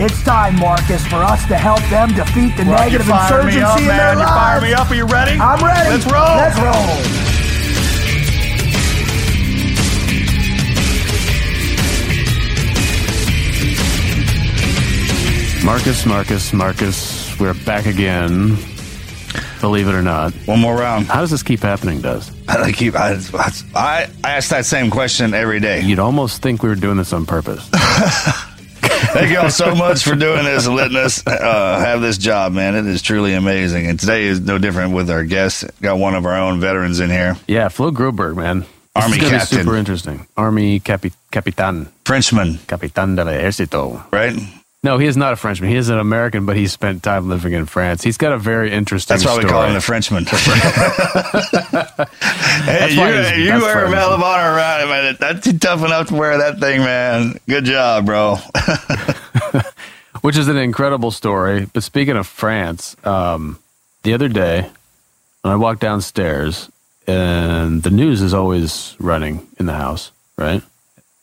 It's time, Marcus, for us to help them defeat the Well, negative you fired me insurgency up, in their man. You fired lives. me up. Are you ready? I'm ready. Let's roll. Let's roll. Marcus, Marcus, Marcus, we're back again. Believe it or not. One more round. How does this keep happening, Does? I keep. I, I, I ask that same question every day. You'd almost think we were doing this on purpose. Thank y'all so much for doing this and letting us uh, have this job, man. It is truly amazing. And today is no different with our guests. Got one of our own veterans in here, Yeah, Flo Groberg, man. This Army is gonna be captain. super interesting. Army capi- Capitan. Frenchman, Capitan del Ejército. right? No, he is not a Frenchman. He is an American, but he spent time living in France. He's got a very interesting That's why we call him the Frenchman. hey, you, you a. Medal of Honor around man. That's tough enough to wear that thing, man. Good job, bro. which is an incredible story. But speaking of France, um, the other day, when I walked downstairs, and the news is always running in the house, right?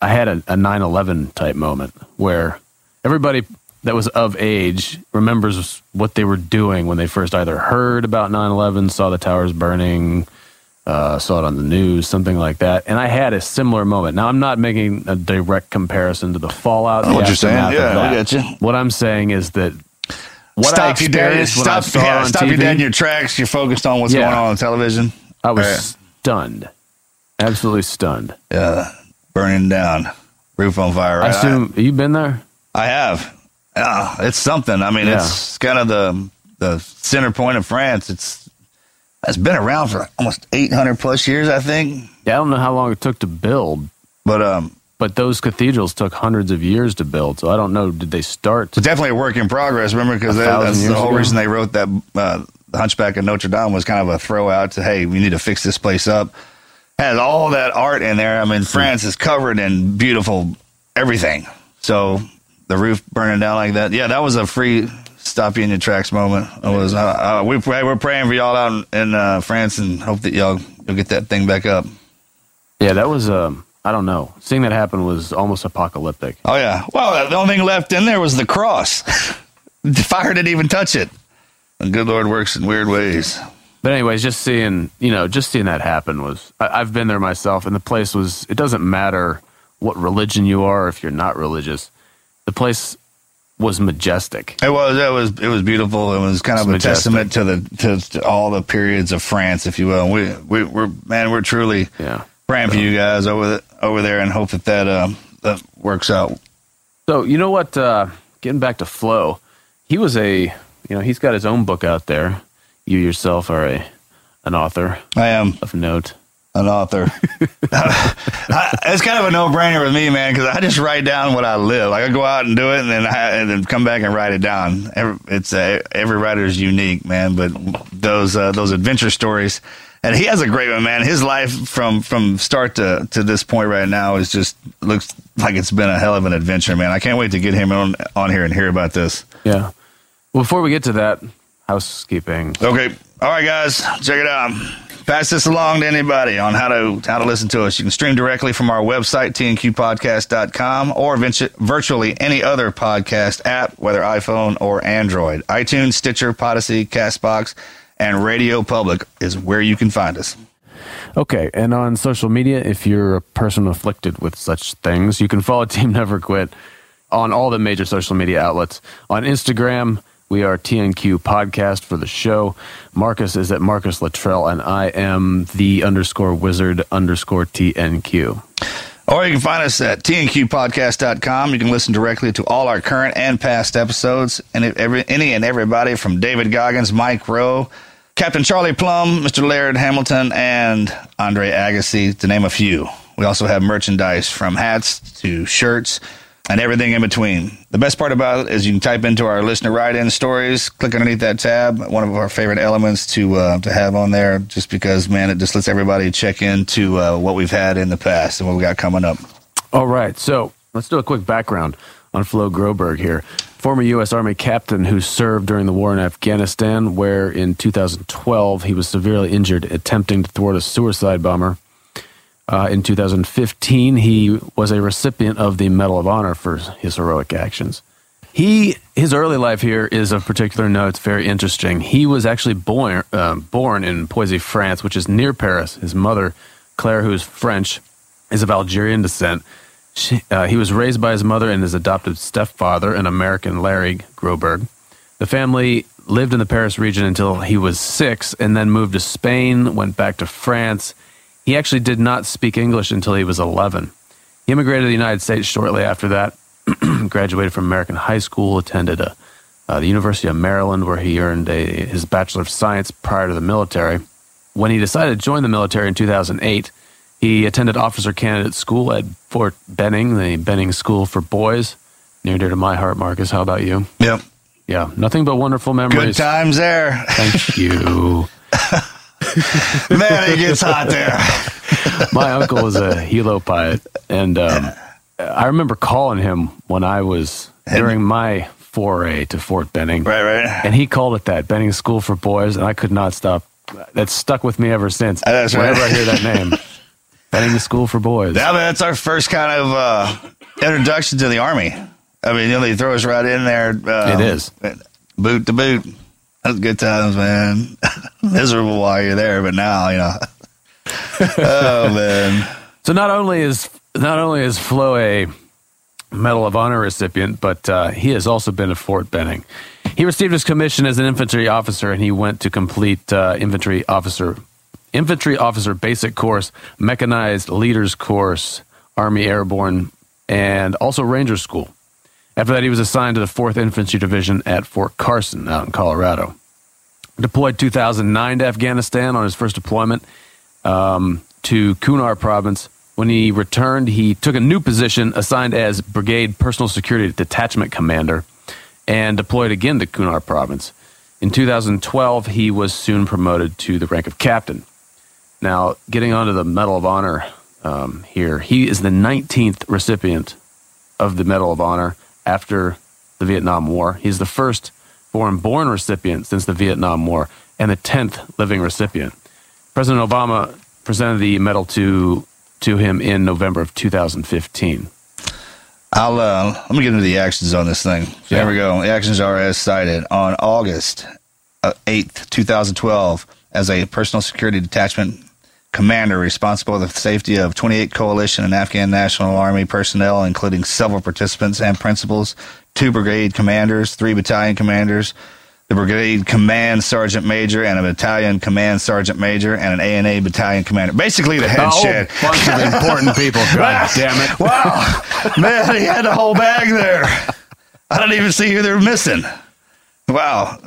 I had a, a 9/11 type moment where everybody that was of age remembers what they were doing when they first either heard about 9/11, saw the towers burning, uh, saw it on the news, something like that. And I had a similar moment. Now, I'm not making a direct comparison to the fallout. I what you're saying. Yeah, I get you. What I'm saying is that what I stop you dead. I Stop, yeah, stop you TV, dead in your tracks. You're focused on what's Yeah. going on on television. I was Right. stunned, absolutely stunned. Yeah, burning down, roof on fire. I Right? assume you've been there. I have. Yeah, it's something. I mean, Yeah. it's kind of the the center point of France. It's it's been around for almost 800 plus years, I think. Yeah, I don't know how long it took to build, But um, but those cathedrals took hundreds of years to build. So I don't know. Did they start? it's definitely a work in progress. Remember, because that, that's the whole ago? reason they wrote that. Uh, the Hunchback of Notre Dame was kind of a throw out to, hey, we need to fix this place up. Has all that art in there. I mean, France is covered in beautiful everything. So the roof burning down like that. Yeah, that was a free stop you in your tracks moment. It was. Uh, uh, we pray, we're praying for y'all out in, in uh, France and hope that y'all you'll get that thing back up. Yeah, that was. Um, I don't know. Seeing that happen was almost apocalyptic. Oh yeah. Well, the only thing left in there was the cross. the fire didn't even touch it. The good Lord works in weird ways. But anyways, just seeing you know, just seeing that happen was. I, I've been there myself, and the place was. It doesn't matter what religion you are, if you're not religious. The place was majestic. It was. It was. It was beautiful. It was kind of It's a majestic. testament to the to, to all the periods of France, if you will. We we we're man, we're truly Yeah. praying for you guys over the, over there, and hope that that um that works out. So you know what? Uh, getting back to Flo, he was a you know he's got his own book out there. You yourself are a an author I am of note. An author. I, it's kind of a no brainer with me, man, because I just write down what I live. Like I go out and do it, and then I, and then come back and write it down. Every, it's uh, every writer is unique, man. But those uh, those adventure stories, and he has a great one, man. His life from from start to to this point right now is just looks like it's been a hell of an adventure, man. I can't wait to get him on on here and hear about this. Yeah. Well, before we get to that, housekeeping. Okay. All right, guys, check it out. Pass this along to anybody on how to how to listen to us. You can stream directly from our website, tnqpodcast.com, or virtually any other podcast app, whether iPhone or Android. iTunes, Stitcher, Podyssey, Castbox, and Radio Public is where you can find us. Okay, and on social media, if you're a person afflicted with such things, you can follow Team Never Quit on all the major social media outlets. On Instagram, we are TNQ Podcast for the show. Marcus is at Marcus Luttrell, and I am the underscore wizard underscore TNQ. Or you can find us at tnqpodcast.com. You can listen directly to all our current and past episodes, and if every, any and everybody from David Goggins, Mike Rowe, Captain Charlie Plumb, Mr. Laird Hamilton, and Andre Agassi, to name a few. We also have merchandise from hats to shirts and everything in between. The best part about it is you can type into our listener write-in stories, click underneath that tab. One of our favorite elements to uh, to have on there, just because man, it just lets everybody check into uh, what we've had in the past and what we got coming up. All right, so let's do a quick background on Flo Groberg here. Former U.S. Army captain who served during the war in Afghanistan, where in 2012 he was severely injured attempting to thwart a suicide bomber. Uh, in 2015, he was a recipient of the Medal of Honor for his heroic actions. He his early life here is of particular note. It's very interesting. He was actually born uh, born in Poissy, France, which is near Paris. His mother, Claire, who is French, is of Algerian descent. She, uh, he was raised by his mother and his adopted stepfather, an American Larry Groberg. The family lived in the Paris region until he was six, and then moved to Spain. Went back to France. He actually did not speak English until he was 11. He immigrated to the United States shortly after that, graduated from American High School, attended a, uh, the University of Maryland, where he earned a, his Bachelor of Science prior to the military. When he decided to join the military in 2008, he attended officer candidate school at Fort Benning, the Benning School for Boys, near and dear to my heart, Marcus. How about you? Yep. Yeah, nothing but wonderful memories. Good times there. Thank you. Man, it gets hot there. my uncle was a helo pilot, and um, I remember calling him when I was during my foray to Fort Benning. Right, right. And he called it that Benning School for Boys, and I could not stop. That's stuck with me ever since. That's right. Whenever I hear that name, Benning School for Boys. Yeah, that's our first kind of uh, introduction to the army. I mean, you know, they throw us right in there. Uh, It is. boot to boot. That's good times, man. Miserable while you're there, but now you know oh man. So not only is not only is Flo a Medal of Honor recipient, but uh, he has also been at Fort Benning. He received his commission as an infantry officer, and he went to complete uh, infantry officer infantry officer basic course, mechanized leaders course, Army Airborne, and also Ranger School. After that, he was assigned to the 4th Infantry Division at Fort Carson out in Colorado. Deployed 2009 to Afghanistan on his first deployment um, to Kunar province. When he returned, he took a new position assigned as Brigade Personal Security Detachment Commander and deployed again to Kunar province. In 2012, he was soon promoted to the rank of captain. Now, getting onto the Medal of Honor um, here, he is the 19th recipient of the Medal of Honor after the Vietnam War. He's the first foreign born recipient since the Vietnam War and the 10th living recipient. President Obama presented the medal to, to him in November of 2015. I'll uh, let me get into the actions on this thing. So Here we go. The actions are as cited on August uh, eighth, two thousand twelve, as a personal security detachment commander responsible for the safety of 28 coalition and Afghan National Army personnel, including several participants and principals, two brigade commanders, three battalion commanders, the brigade command sergeant major, and a battalion command sergeant major, and an ANA battalion commander. Basically, the head shed. bunch of important people. God damn it. Wow, man, he had the whole bag there. I don't even see who they're missing. Wow,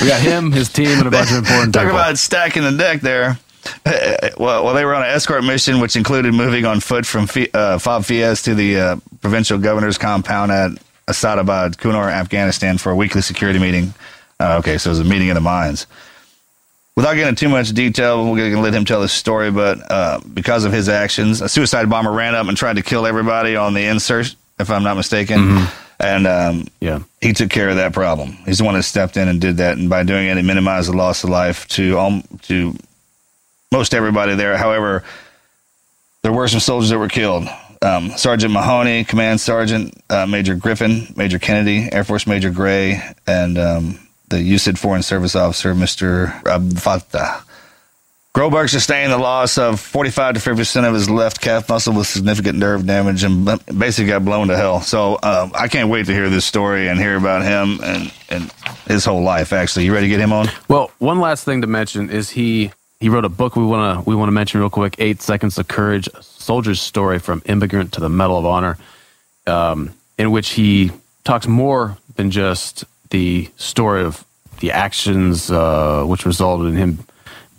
We got him, his team, and a bunch of important talk people. about stacking the deck there. Uh, Well, well, they were on an escort mission, which included moving on foot from uh, Fob Fiaz to the uh, provincial governor's compound at Asadabad, Kunar, Afghanistan, for a weekly security meeting. Uh, okay, so it was a meeting of the minds. Without getting into too much detail, we're going to let him tell his story. But uh, because of his actions, a suicide bomber ran up and tried to kill everybody on the insert, if I'm not mistaken. And um, yeah. he took care of that problem. He's the one that stepped in and did that, and by doing it, he minimized the loss of life to um, to most everybody there. However, there were some soldiers that were killed. Um, Sergeant Mahoney, Command Sergeant uh, Major Griffin, Major Kennedy, Air Force Major Gray, and um, the USAID Foreign Service Officer Mr. Abfata. Groberg sustained the loss of 45 to 50 percent of his left calf muscle with significant nerve damage and basically got blown to hell. So um, I can't wait to hear this story and hear about him and, and his whole life. Actually, you ready to get him on? Well, one last thing to mention is he he wrote a book we want to we want to mention real quick. Eight Seconds of Courage: A Soldier's Story from Immigrant to the Medal of Honor, um, in which he talks more than just the story of the actions uh, which resulted in him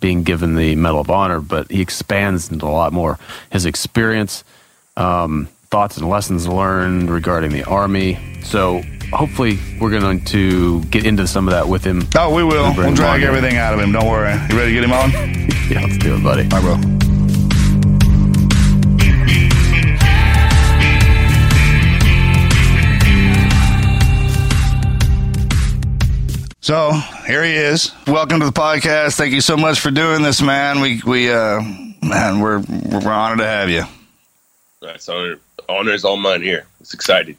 being given the Medal of Honor, but he expands into a lot more. His experience, um, thoughts and lessons learned regarding the Army. So hopefully, we're going to get into some of that with him. Oh, we will. We'll drag on here. everything out of him. Don't worry. You ready to get him on? Yeah, let's do it, buddy. All right, bro. So here he is. Welcome to the podcast. Thank you so much for doing this, man. We we uh man, we're we're honored to have you. That's honor. Honor is all mine here. It's exciting.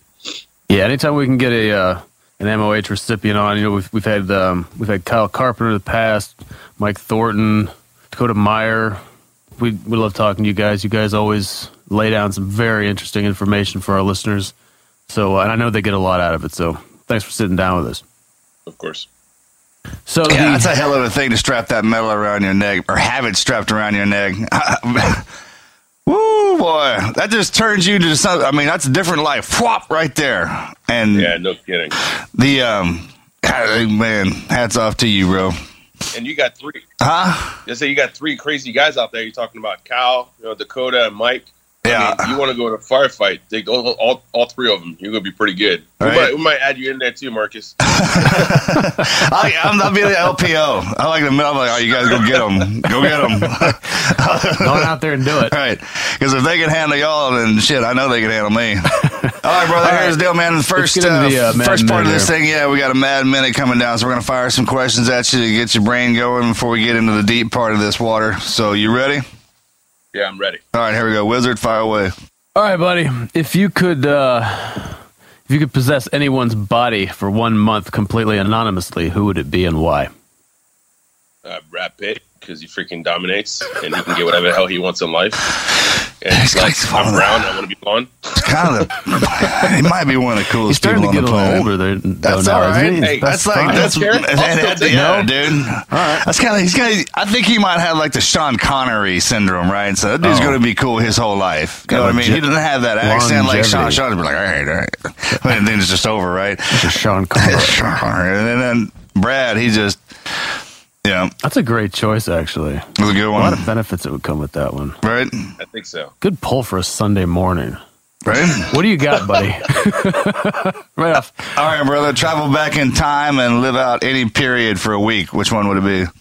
Yeah, anytime we can get a uh, an MOH recipient on, you know, we've we've had um, we've had Kyle Carpenter in the past, Mike Thornton, Dakota Meyer. We we love talking to you guys. You guys always lay down some very interesting information for our listeners. So, and I know they get a lot out of it. So, thanks for sitting down with us. Of course. So, Yeah, the, that's a hell of a thing to strap that medal around your neck or have it strapped around your neck. Woo, boy, that just turns you to some. I mean, that's a different life. Whop, right there. And Yeah, no kidding. the um, man, hats off to you, bro. And you got three. Huh? Just say you got three crazy guys out there. You're talking about Cal, you know, Dakota, and Mike. Yeah. I mean, you want to go to a firefight? Take all, all, all three of them. You're gonna be pretty good. We, Right. might, we might add you in there too, Marcus. I, I'm not being the LPO. I like the middle. I'm like, oh, you guys go get them. Go get them. going out there and do it. right. Because if they can handle y'all, then shit, I know they can handle me. All right, brother. right. Here's the deal, man. The first, uh, the, uh, first part of this here. thing, yeah, we got a mad minute coming down, so we're gonna fire some questions at you to get your brain going before we get into the deep part of this water. So, you ready? Yeah, I'm ready. All right, here we go. Wizard, fire away. All right, buddy. If you could, uh, if you could possess anyone's body for one month completely anonymously, who would it be and why? Uh, Brad Pitt. Because he freaking dominates and he can get whatever the hell he wants in life. And He's like, like I'm of the- brown. I want to be blonde. It's kind of he might be one of the He's coolest starting people to on get the a little planet. older there. That's though, all now, right. isn't he? Hey, that's, like fine. that's Care? that- I'll that- still take yeah, it. dude. That's kind of he's got. I think he might have like the Sean Connery syndrome, right? So that dude's Oh. going to be cool his whole life. You know what I mean? longe- He doesn't have that accent like Sean. longevity. Sean's be like, all right, all right, and then it's just over, right? Just Sean Connery. Sean Connery, and then, then Brad, he just, yeah, That's a great choice, actually. it was a good one. A lot of benefits that would come with that one. right? I think so. Good pull for a Sunday morning. Right. What do you got, buddy? right off. All right, brother. Travel back in time and live out any period for a week. Which one would it be?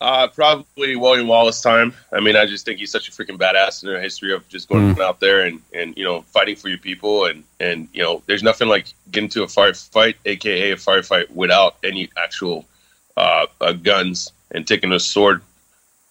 Uh, probably William Wallace time. I mean, I just think he's such a freaking badass in the history of just going out there and, and you know fighting for your people and and you know there's nothing like getting to a firefight, aka a firefight without any actual uh, uh, guns and taking a sword,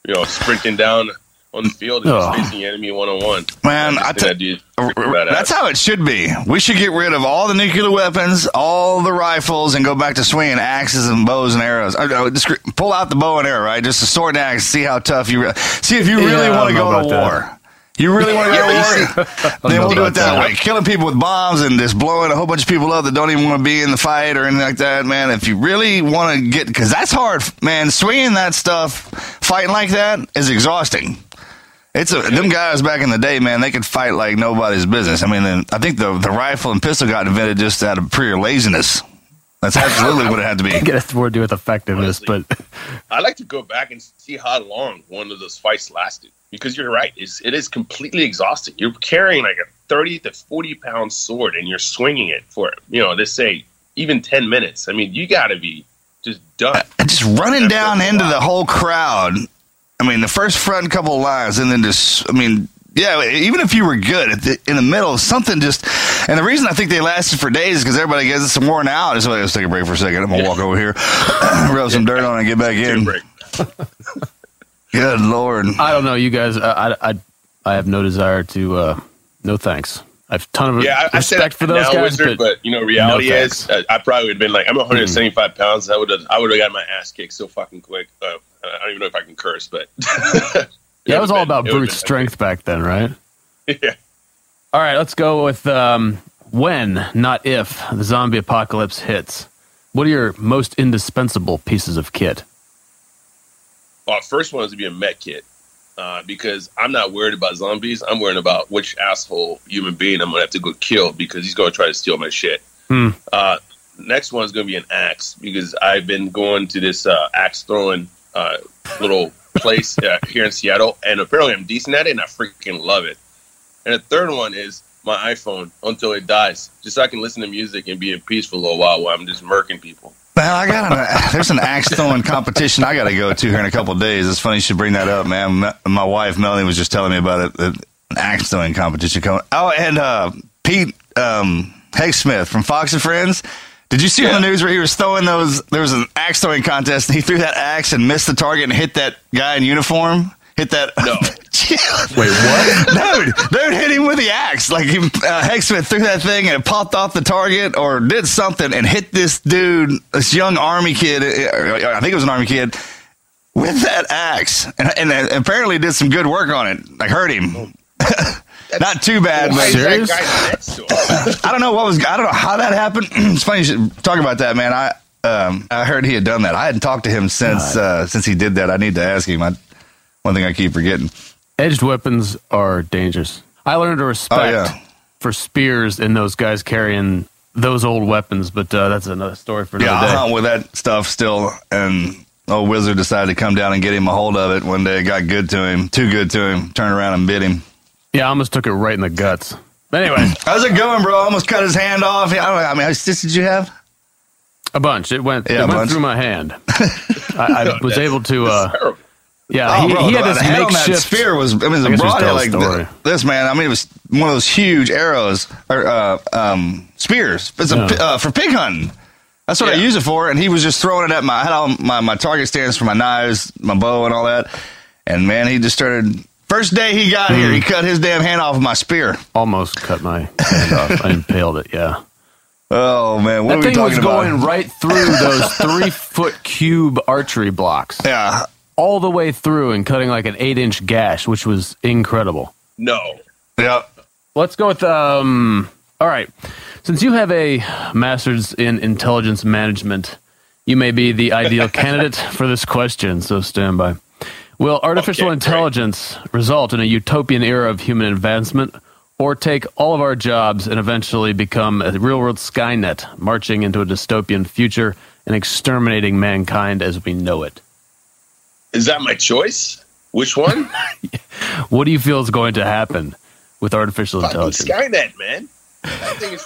you know, sprinting down on the field and Oh. just facing the enemy one on one. Man, I think that dude's. That's how it should be. We should get rid of all the nuclear weapons, all the rifles, and go back to swinging axes and bows and arrows. Uh, uh, just pull out the bow and arrow, right? Just a sword and axe. See how tough you. Re- see if you really I want to go to war. that. You really want to go to war? then we'll do it that, that. way. Killing people with bombs and just blowing a whole bunch of people up that don't even want to be in the fight or anything like that, man. If you really want to get, because that's hard, man. Swinging that stuff, fighting like that is exhausting. It's a, them guys back in the day, man. They could fight like nobody's business. I mean, I think the the rifle and pistol got invented just out of pure laziness. That's absolutely what it had to be. I guess more to do with effectiveness, Honestly. but I like to go back and see how long one of those fights lasted because you're right. It's, it is completely exhausting. You're carrying like a 30 to 40 pound sword and you're swinging it for, you know, let's say even 10 minutes. I mean, you got to be just done. And just running That's down into the whole crowd. I mean, the first front couple of lines, and then just, I mean, yeah, even if you were good at the, in the middle, something just, and the reason I think they lasted for days is because everybody gets some worn out. It's like, let's take a break for a second. I'm gonna walk over here, rub some dirt on, it and get back Take a in. break. Good lord. I don't know. You guys, I, I, I, I have no desire to. uh No thanks. I have a ton of Yeah, I, I said respect for those now, guys, Wizard, but, but, you know, reality no is, thanks. uh, I probably would have been like, I'm 175 pounds. I would have, I would have got my ass kicked so fucking quick. Uh, I don't even know if I can curse, but yeah, it was all been- about it would've brute been strength back then, right? Yeah. All right, let's go with um, when, not if, the zombie apocalypse hits. What are your most indispensable pieces of kit? Well, first one is to be a med kit. Uh, because I'm not worried about zombies. I'm worried about which asshole human being I'm gonna have to go kill because he's gonna try to steal my shit. Hmm. Uh, next one is gonna be an axe because I've been going to this uh, axe throwing uh, little place uh, here in Seattle, and apparently I'm decent at it, and I freaking love it. And the third one is my iPhone until it dies, just so I can listen to music and be in peace for a little while while I'm just murking people. Man, I got an, there's an axe throwing competition I got to go to here in a couple of days. It's funny you should bring that up, man. My, wife Melanie was just telling me about it. An axe throwing competition coming. Oh, and uh, Pete um, Smith from Fox and Friends. Did you see on the news where he was throwing those? There was an axe throwing contest, and he threw that axe and missed the target and hit that guy in uniform. Hit that. No. Wait, what? dude, dude hit him with the axe. Like, he, uh, Hegseth threw that thing and it popped off the target or did something and hit this dude, this young army kid. uh, I think it was an army kid with that axe, and, and, and apparently did some good work on it. Like, hurt him. Not too bad, but serious? guy next to him? I don't know what was. I don't know how that happened. it's funny you should talk about that, man. I um, I heard he had done that. I hadn't talked to him since uh, since he did that. I need to ask him. I, one thing I keep forgetting. Edged weapons are dangerous. I learned to respect Oh, yeah. for spears and those guys carrying those old weapons, but uh, that's another story for another Yeah, I day. hunt with that stuff still, and old wizard decided to come down and get him a hold of it one day. It got good to him, too good to him. Turned around and bit him. Yeah, I almost took it right in the guts. But anyway, How's it going, bro? Almost cut his hand off. I, don't know, I mean, how stitch did you have? a bunch. It went. Yeah, it went bunch. through my hand. I, I was able to. Uh, Terrible. Yeah, Oh, he, bro, he had the, this head on that makeshift. spear was. I mean, it was I a guess we should broadhead tell like the this, man. I mean, it was one of those huge arrows or uh, um, spears. It's Yeah. pi- uh, for pig hunting. That's what I use it for. And he was just throwing it at my. I had all my my target stands for my knives, my bow, and all that. And man, he just started. First day he got here, Hmm. he cut his damn hand off with my spear. Almost cut my hand off. I impaled it. Yeah. Oh man, what that are we thing talking was about? going right through those three foot cube archery blocks. Yeah. All the way through and cutting like an eight inch gash, which was incredible. No. Yeah. Let's go with um. All right, since you have a master's in intelligence management, you may be the ideal candidate for this question. So stand by. Will artificial Okay, great. intelligence result in a utopian era of human advancement, or take all of our jobs and eventually become a real-world Skynet, marching into a dystopian future and exterminating mankind as we know it? Is that my choice? Which one? What do you feel is going to happen with artificial Fucking intelligence? Skynet, man. That thing is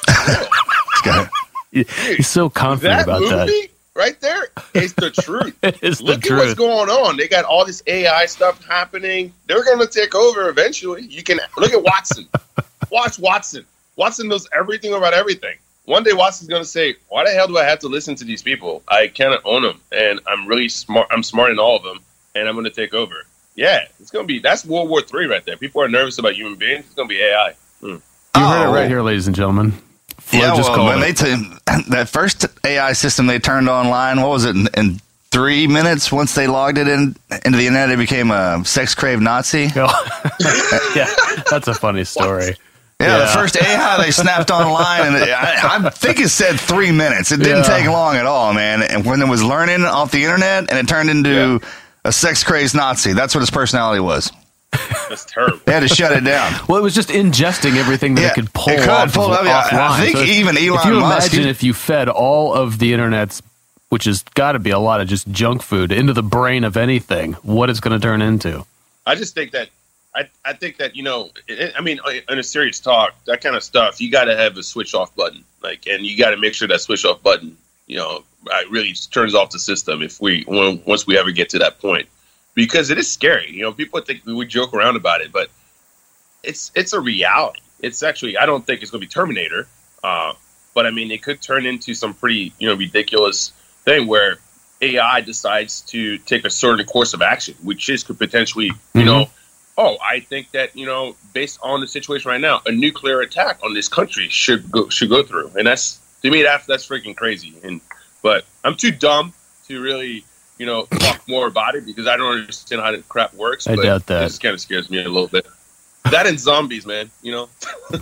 real. He's so confident that about movie that. right there is the truth. It is the Look at what's going on. They got all this AI stuff happening. They're going to take over eventually. You can look at Watson. Watch Watson. Watson knows everything about everything. One day Watson's going to say, "Why the hell do I have to listen to these people? I cannot own them, and I'm really smart. I'm smart in all of them, and I'm going to take over." Yeah, it's going to be that's World War Three right there. People are nervous about human beings. It's going to be AI. Hmm. You heard it Oh. right here, ladies and gentlemen. Flo yeah, just well, when it. they t- that first AI system they turned online, what was it? In, in three minutes, once they logged it in into the internet, it became a sex crave Nazi. yeah, that's a funny story. Yeah, the first AI they snapped online, and I, I think it said three minutes. It didn't Yeah. take long at all, man. And when it was learning off the internet, and it turned into a sex crazed Nazi. That's what his personality was. That's terrible. They had to shut it down. Well, it was just ingesting everything that Yeah, it could pull it could off pull of, up, yeah. I think if- even if Elon you Musk, imagine he- if you fed all of the internet's, which has got to be a lot of just junk food, into the brain of anything, what it's going to turn into. I just think that I, I think that you know it, I mean uh, in a serious talk that kind of stuff you got to have a switch off button like and you got to make sure that switch off button you know uh, really turns off the system if we when, once we ever get to that point. Because it is scary you know people think we joke around about it but it's it's a reality. It's actually I don't think it's going to be Terminator uh, but I mean it could turn into some pretty you know ridiculous thing where AI decides to take a certain course of action, which is could potentially, you know, oh, I think that you know, based on the situation right now, a nuclear attack on this country should go should go through, and that's to me that's that's freaking crazy. And but I'm too dumb to really, you know, talk more about it because I don't understand how the crap works. I but doubt that. It just kind of scares me a little bit. That and zombies, man. You know,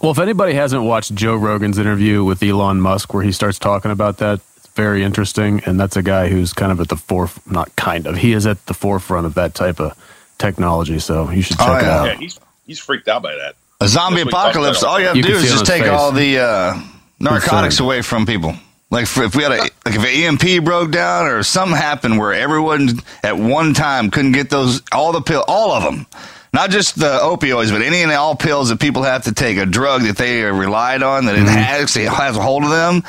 Well, if anybody hasn't watched Joe Rogan's interview with Elon Musk, where he starts talking about that, it's very interesting. And that's a guy who's kind of at the forefront, not kind of, he is at the forefront of that type of technology. So you should check Oh, it out. yeah, he's he's freaked out by that. A zombie That's what he talks apocalypse. All you have to do is just take face. all the uh, narcotics away from people. Like for, if we had a like if an EMP broke down or something happened where everyone at one time couldn't get those all the pill all of them, not just the opioids, but any and all pills that people have to take, a drug that they are relied on that it actually has a hold of them.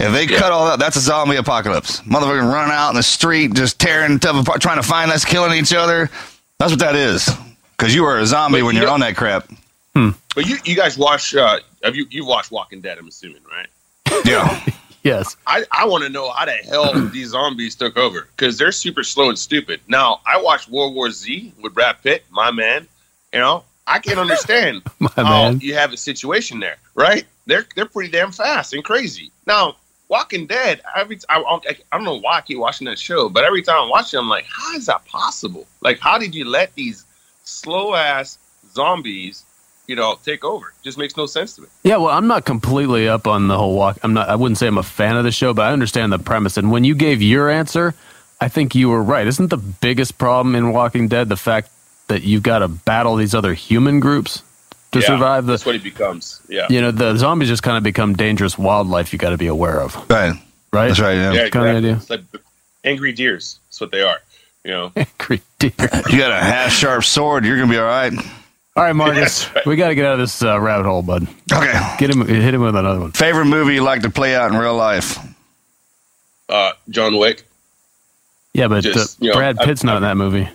If they cut all that, that's a zombie apocalypse. Motherfuckers running out in the street, just tearing stuff apart, trying to find us, killing each other. That's what that is. Because you are a zombie But when you you're on that crap. But you you guys watch uh, have you you watched Walking Dead? I'm assuming, right? Yeah. Yes. I, I want to know how the hell these zombies took over because they're super slow and stupid. Now I watched World War Z with Brad Pitt, my man. You know I can't understand how man. you have a situation there, right? They're they're pretty damn fast and crazy. Now Walking Dead, every I, I, I don't know why I keep watching that show, but every time I watch it, I'm like, how is that possible? Like, how did you let these slow ass zombies, you know, take over? just makes no sense to me. Yeah, well, I'm not completely up on the whole walk. I'm not. I wouldn't say I'm a fan of the show, but I understand the premise. And when you gave your answer, I think you were right. Isn't the biggest problem in Walking Dead the fact that you've got to battle these other human groups to Yeah, survive? The That's what it becomes. Yeah. you know the zombies just kind of become dangerous wildlife. You got to be aware of, Right. right? That's right. Yeah. Yeah, kind of idea. It's like angry deers. That's what they are. You know. Angry deer. You got a half sharp sword, you're gonna be all right. All right, Marcus, That's right. we got to get out of this uh, rabbit hole, bud. Okay. Get him, hit him with another one. Favorite movie you like to play out in real life? Uh, John Wick. Yeah, but Just, uh, you know, Brad I- Pitt's not in that movie.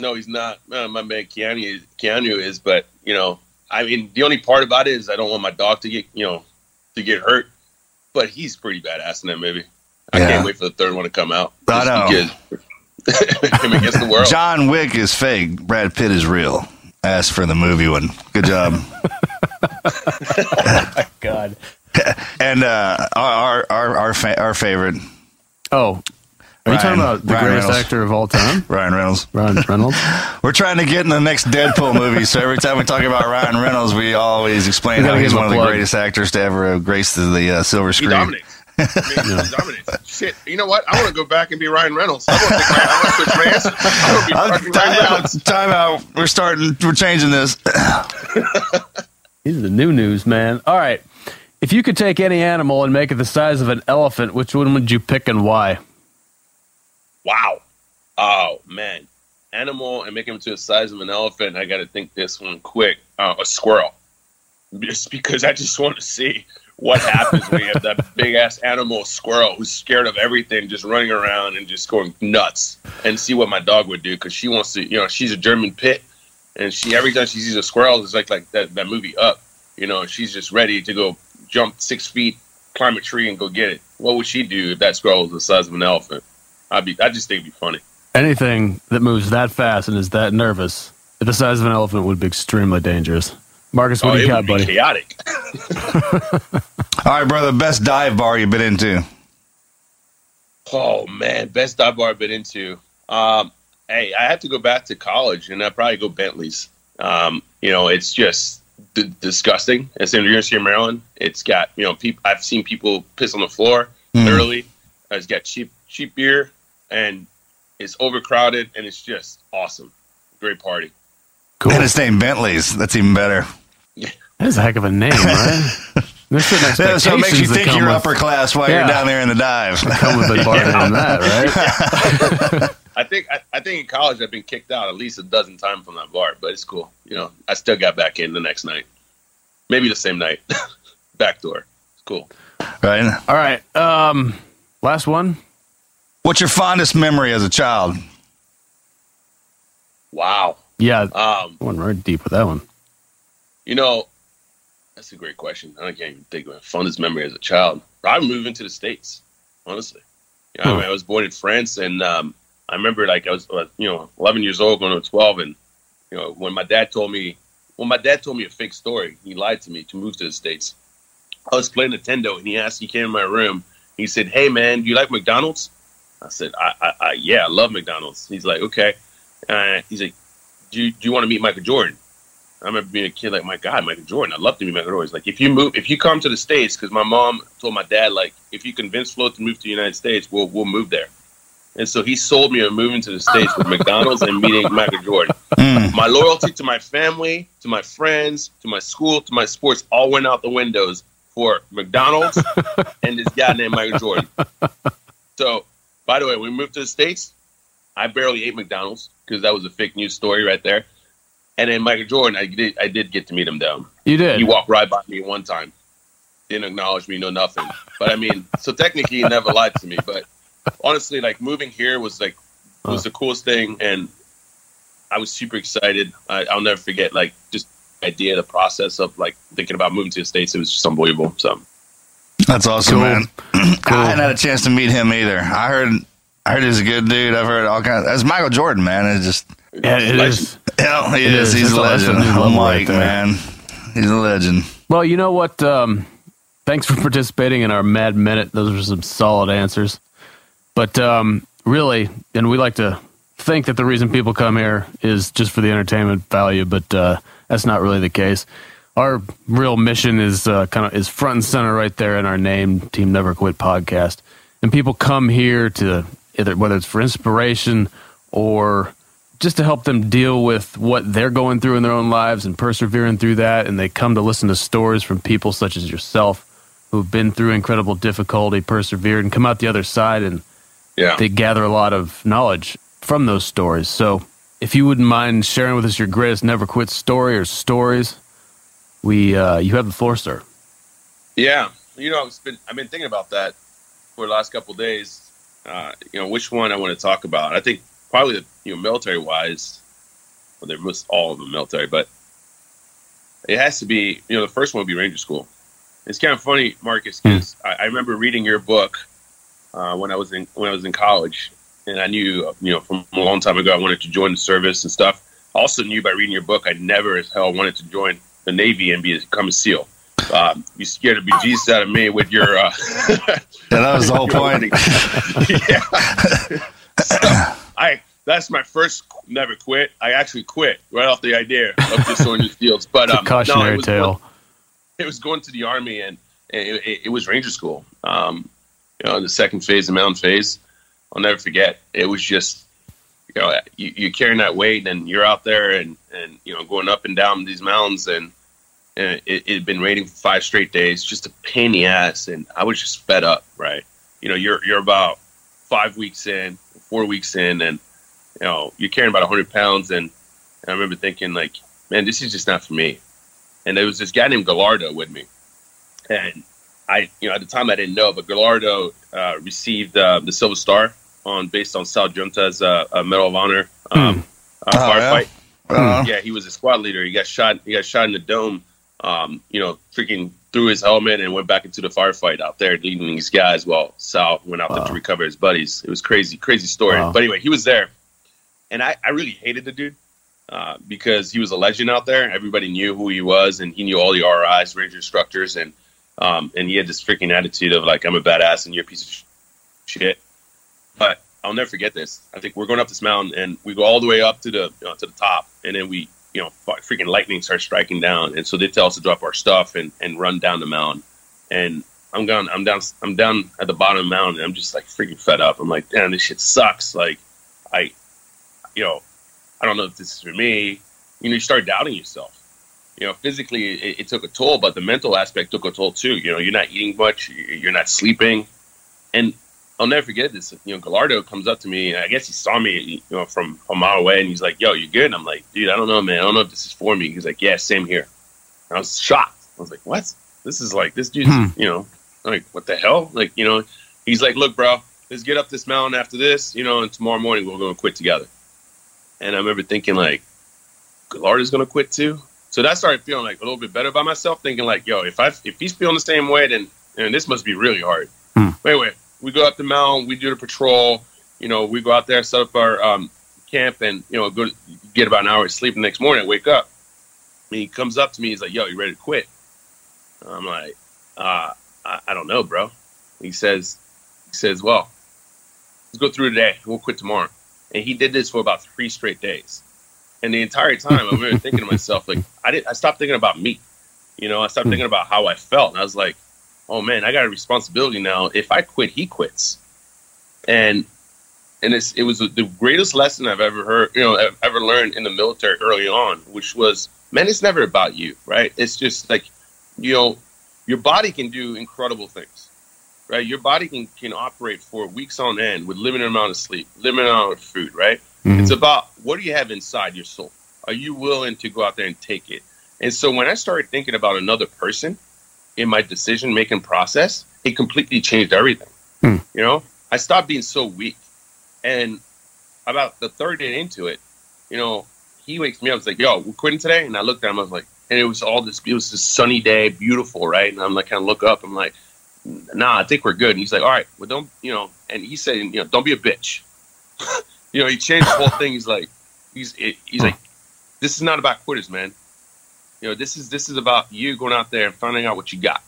No, he's not. Uh, my man Keanu, Keanu is, but you know, I mean, the only part about it is I don't want my dog to get, you know, to get hurt. But he's pretty badass in that movie. I Yeah. can't wait for the third one to come out. I know. Just him against the world. John Wick is fake. Brad Pitt is real. As for the movie one, good job. God. and uh, our our our our, fa- our favorite. Oh, Are you talking about the Ryan greatest Reynolds. actor of all time? Ryan Reynolds. Ryan Reynolds. We're trying to get in the next Deadpool movie, so every time we talk about Ryan Reynolds, we always explain We how he's one a of the greatest actors to ever grace graced the uh, silver He screen. dominates. I mean, he dominates. Shit. You know what? I want to go back and be Ryan Reynolds. I want to take my, I want to switch my answer. I want to be fucking time Ryan out! Reynolds. Time out! We're starting. We're changing this. These are the new news, man. All right. If you could take any animal and make it the size of an elephant, which one would you pick and why? Wow. Oh man, animal and make him to the size of an elephant. I got to think this one quick. Uh, a squirrel, just because I just want to see what happens when you have that big ass animal squirrel who's scared of everything, just running around and just going nuts, and see what my dog would do because she wants to. You know, she's a German pit, and she every time she sees a squirrel, it's like like that that movie Up. You know, she's just ready to go jump six feet, climb a tree, and go get it. What would she do if that squirrel was the size of an elephant? I'd be. I just think it'd be funny. Anything that moves that fast and is that nervous the size of an elephant would be extremely dangerous. Marcus, what oh, do you it got, would be buddy? chaotic. All right, brother. Best dive bar you've been into? Oh man, best dive bar I've been into. Um, hey, I have to go back to college, and I probably go Bentley's. Um, you know, it's just d- disgusting. It's in the University of Maryland. It's got you know, people. I've seen people piss on the floor. Mhm. Literally, it's got cheap cheap beer, and it's overcrowded, and it's just awesome. Great party. Cool. And it's named Bentley's. That's even better. That's a heck of a name, right? There's certain Yeah, so it makes you think you're with- upper class while Yeah. you're down there in the dive. Come with a bar name that, right? I think I, I think in college I've been kicked out at least a dozen times from that bar, but it's cool. You know, I still got back in the next night, maybe the same night. Back door. It's cool. right? All right. Um, last one. What's your fondest memory as a child? Wow. Yeah, Um, I went right deep with that one. You know, that's a great question. I can't even think of my fondest memory as a child. I moved into the states, honestly. You know, I, mean, I was born in France, and um, I remember like I was, uh, you know, 11 years old, going to 12, and you know, when my dad told me, when my dad told me a fake story, he lied to me to move to the states. I was playing Nintendo, and he asked, he came in my room. He said, "Hey, man, do you like McDonald's?" I said, I, I, I "Yeah, I love McDonald's." He's like, "Okay." Uh, he's like, "Do you, do you want to meet Michael Jordan?" I remember being a kid, like, my God, Michael Jordan. I'd love to meet Michael Jordan. Like, if you move, if you come to the States, because my mom told my dad, like, if you convince Flo to move to the United States, we'll, we'll move there. And so he sold me on moving to the States with McDonald's and meeting Michael Jordan. Mm. My loyalty to my family, to my friends, to my school, to my sports all went out the windows for McDonald's and this guy named Michael Jordan. So, by the way, when we moved to the States, I barely ate McDonald's because that was a fake news story right there. And then Michael Jordan, I did, I did get to meet him though. You did. He walked right by me one time, didn't acknowledge me, no nothing. But I mean, so technically, he never lied to me. But honestly, like moving here was like was the coolest thing, and I was super excited. I, I'll never forget, like just the idea, the process of like thinking about moving to the states. It was just unbelievable. So That's awesome, Cool. man. I hadn't had a chance to meet him either. I heard, I heard he's a good dude. I've heard all kinds. That's Michael Jordan, man. It's just, yeah, it Legend. is. Yeah, he It is. is. He's That's a a- that's a legend. new I'm level like, right man, he's a legend. Well, you know what? Um, thanks for participating in our Mad Minute. Those were some solid answers. But um, really, and we like to think that the reason people come here is just for the entertainment value, but uh, that's not really the case. Our real mission is uh, kind of is front and center right there in our name, Team Never Quit Podcast. And people come here to either whether it's for inspiration or just to help them deal with what they're going through in their own lives and persevering through that. And they come to listen to stories from people such as yourself who've been through incredible difficulty, persevered, and come out the other side. And yeah, they gather a lot of knowledge from those stories. So if you wouldn't mind sharing with us your greatest never quit story or stories, we uh, you have the floor, sir. Yeah, you know, I've been I've been thinking about that for the last couple of days. Uh, you know, which one I want to talk about. I think probably you know, military wise, well, they're most all of them military, but it has to be. You know, the first one would be Ranger School. It's kind of funny, Marcus, because I, I remember reading your book uh, when I was in when I was in college, and I knew you know from a long time ago I wanted to join the service and stuff. I also knew by reading your book I never as hell wanted to join the Navy and be become a SEAL. Um, you scared the bejesus out of me with your. Uh, yeah, that was the whole point. yeah. So, I that's my first never quit. I actually quit right off the idea of these fields. But um, cautionary no, it was tale. Going, it was going to the army, and it, it, it was Ranger School. Um, you know, the second phase, the mountain phase. I'll never forget. It was just, you know, you, you're carrying that weight, and you're out there, and and you know, going up and down these mountains, and, and it had been raining for five straight days, just a pain in the ass, and I was just fed up. Right, you know, you're you're about five weeks in, four weeks in, and you know, you're carrying about 100 pounds. And, and I remember thinking, like, man, this is just not for me. And there was this guy named Gallardo with me. And I, you know, at the time I didn't know, but Gallardo uh, received uh, the Silver Star on based on Sal Giunta's uh, uh, Medal of Honor um, uh, Oh, yeah? firefight. Uh-huh. Yeah, he was a squad leader. He got shot. He got shot in the dome. Um, you know, freaking threw his helmet and went back into the firefight out there, leading these guys while Sal went out there to recover his buddies. It was crazy, crazy story. Wow. But anyway, he was there, and I, I really hated the dude uh, because he was a legend out there. Everybody knew who he was, and he knew all the RIs, ranger instructors, and um, and he had this freaking attitude of like I'm a badass and you're a piece of shit. But I'll never forget this. I think we're going up this mountain, and we go all the way up to the you know, to the top, and then we you know freaking lightning starts striking down, and so they tell us to drop our stuff and and run down the mountain, and I'm gone. I'm down. I'm down at the bottom of the mountain. And I'm just like freaking fed up. I'm like, damn, this shit sucks. Like, I, you know, I don't know if this is for me. You know, you start doubting yourself. You know, physically it, it took a toll, but the mental aspect took a toll too. You know, you're not eating much, you- you're not sleeping, and I'll never forget this. You know, Gallardo comes up to me, and I guess he saw me, you know, from a mile away, and he's like, "Yo, you good?" And I'm like, "Dude, I don't know, man. I don't know if this is for me." He's like, "Yeah, same here." And I was shocked. I was like, "What? This is like this dude's, hmm. you know, like what the hell?" Like, you know, he's like, "Look, bro, let's get up this mountain after this, you know, and tomorrow morning we're going to quit together." And I remember thinking like, Gallardo's going to quit too. So that started feeling like a little bit better about myself, thinking like, "Yo, if I if he's feeling the same way, then and this must be really hard." But anyway, we go up the mountain, we do the patrol. You know, we go out there, set up our um, camp, and you know, go get about an hour of sleep. The next morning, I wake up. And he comes up to me. He's like, "Yo, you ready to quit?" I'm like, uh, I, "I don't know, bro." He says, "He says, well, let's go through today. We'll quit tomorrow." And he did this for about three straight days. And the entire time, I remember thinking to myself, like, I didn't. I stopped thinking about me. You know, I stopped hmm. thinking about how I felt, and I was like, "Oh man, I got a responsibility now. If I quit, he quits." And and it's, it was the greatest lesson I've ever heard, you know, I've ever learned in the military early on, which was, man, it's never about you, right? It's just like, you know, your body can do incredible things, right? Your body can, can operate for weeks on end with limited amount of sleep, limited amount of food, right? Mm-hmm. It's about what do you have inside your soul? Are you willing to go out there and take it? And so when I started thinking about another person in my decision making process, it completely changed everything. Hmm. You know, I stopped being so weak. And about the third day into it, you know, he wakes me up. It's like, yo, we're quitting today. And I looked at him. I was like, and it was all this, it was this sunny day, beautiful, right? And I'm like, kind of look up. I'm like, nah, I think we're good. And he's like, all right, well, don't, you know, and he said, you know, don't be a bitch. you know, he changed the whole thing. He's like, he's, he's like, this is not about quitters, man. You know, this is, this is about you going out there and finding out what you got.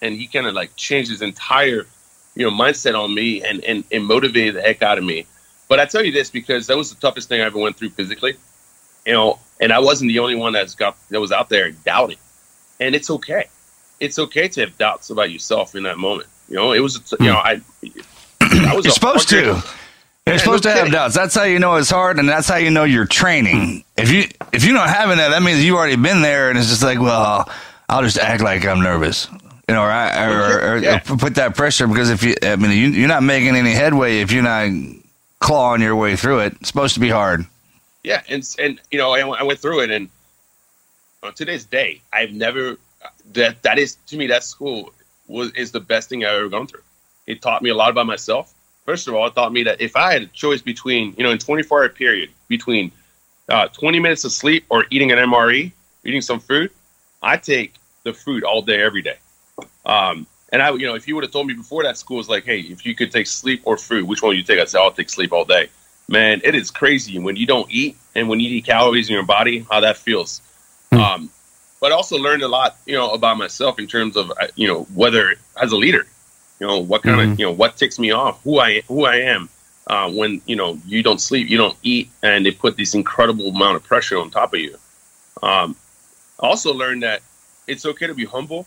And he kind of like changed his entire, you know, mindset on me and, and, and motivated the heck out of me. But I tell you this because that was the toughest thing I ever went through physically, you know, and I wasn't the only one that's got that was out there doubting, and it's okay. It's okay to have doubts about yourself in that moment. You know, it was, you hmm. know, I, I was You're supposed to. You're Yeah, supposed no to have kidding. doubts. That's how you know it's hard, and that's how you know you're training. If you if you're not having that, that means you've already been there, and it's just like, well, I'll just act like I'm nervous, you know, or, I, or, or, Yeah. or put that pressure because if you, I mean, you, you're not making any headway if you're not clawing your way through it. It's supposed to be hard. Yeah, and and you know, I, I went through it, and on today's day, I've never that that is to me that school was is the best thing I've ever gone through. It taught me a lot about myself. First of all, it taught me that if I had a choice between you know in 24 hour period between uh, 20 minutes of sleep or eating an MRE, eating some food, I take the food all day every day. Um, and I, you know, if you would have told me before that school was like, hey, if you could take sleep or food, which one would you take? I said, I'll take sleep all day. Man, it is crazy when you don't eat and when you eat calories in your body, how that feels. Um, but I also learned a lot, you know, about myself in terms of, uh, you know, whether as a leader, you know, what kind Mhm. of, you know, what ticks me off, who I, who I am, uh, when you know you don't sleep, you don't eat, and they put this incredible amount of pressure on top of you. Um, also learned that it's okay to be humble,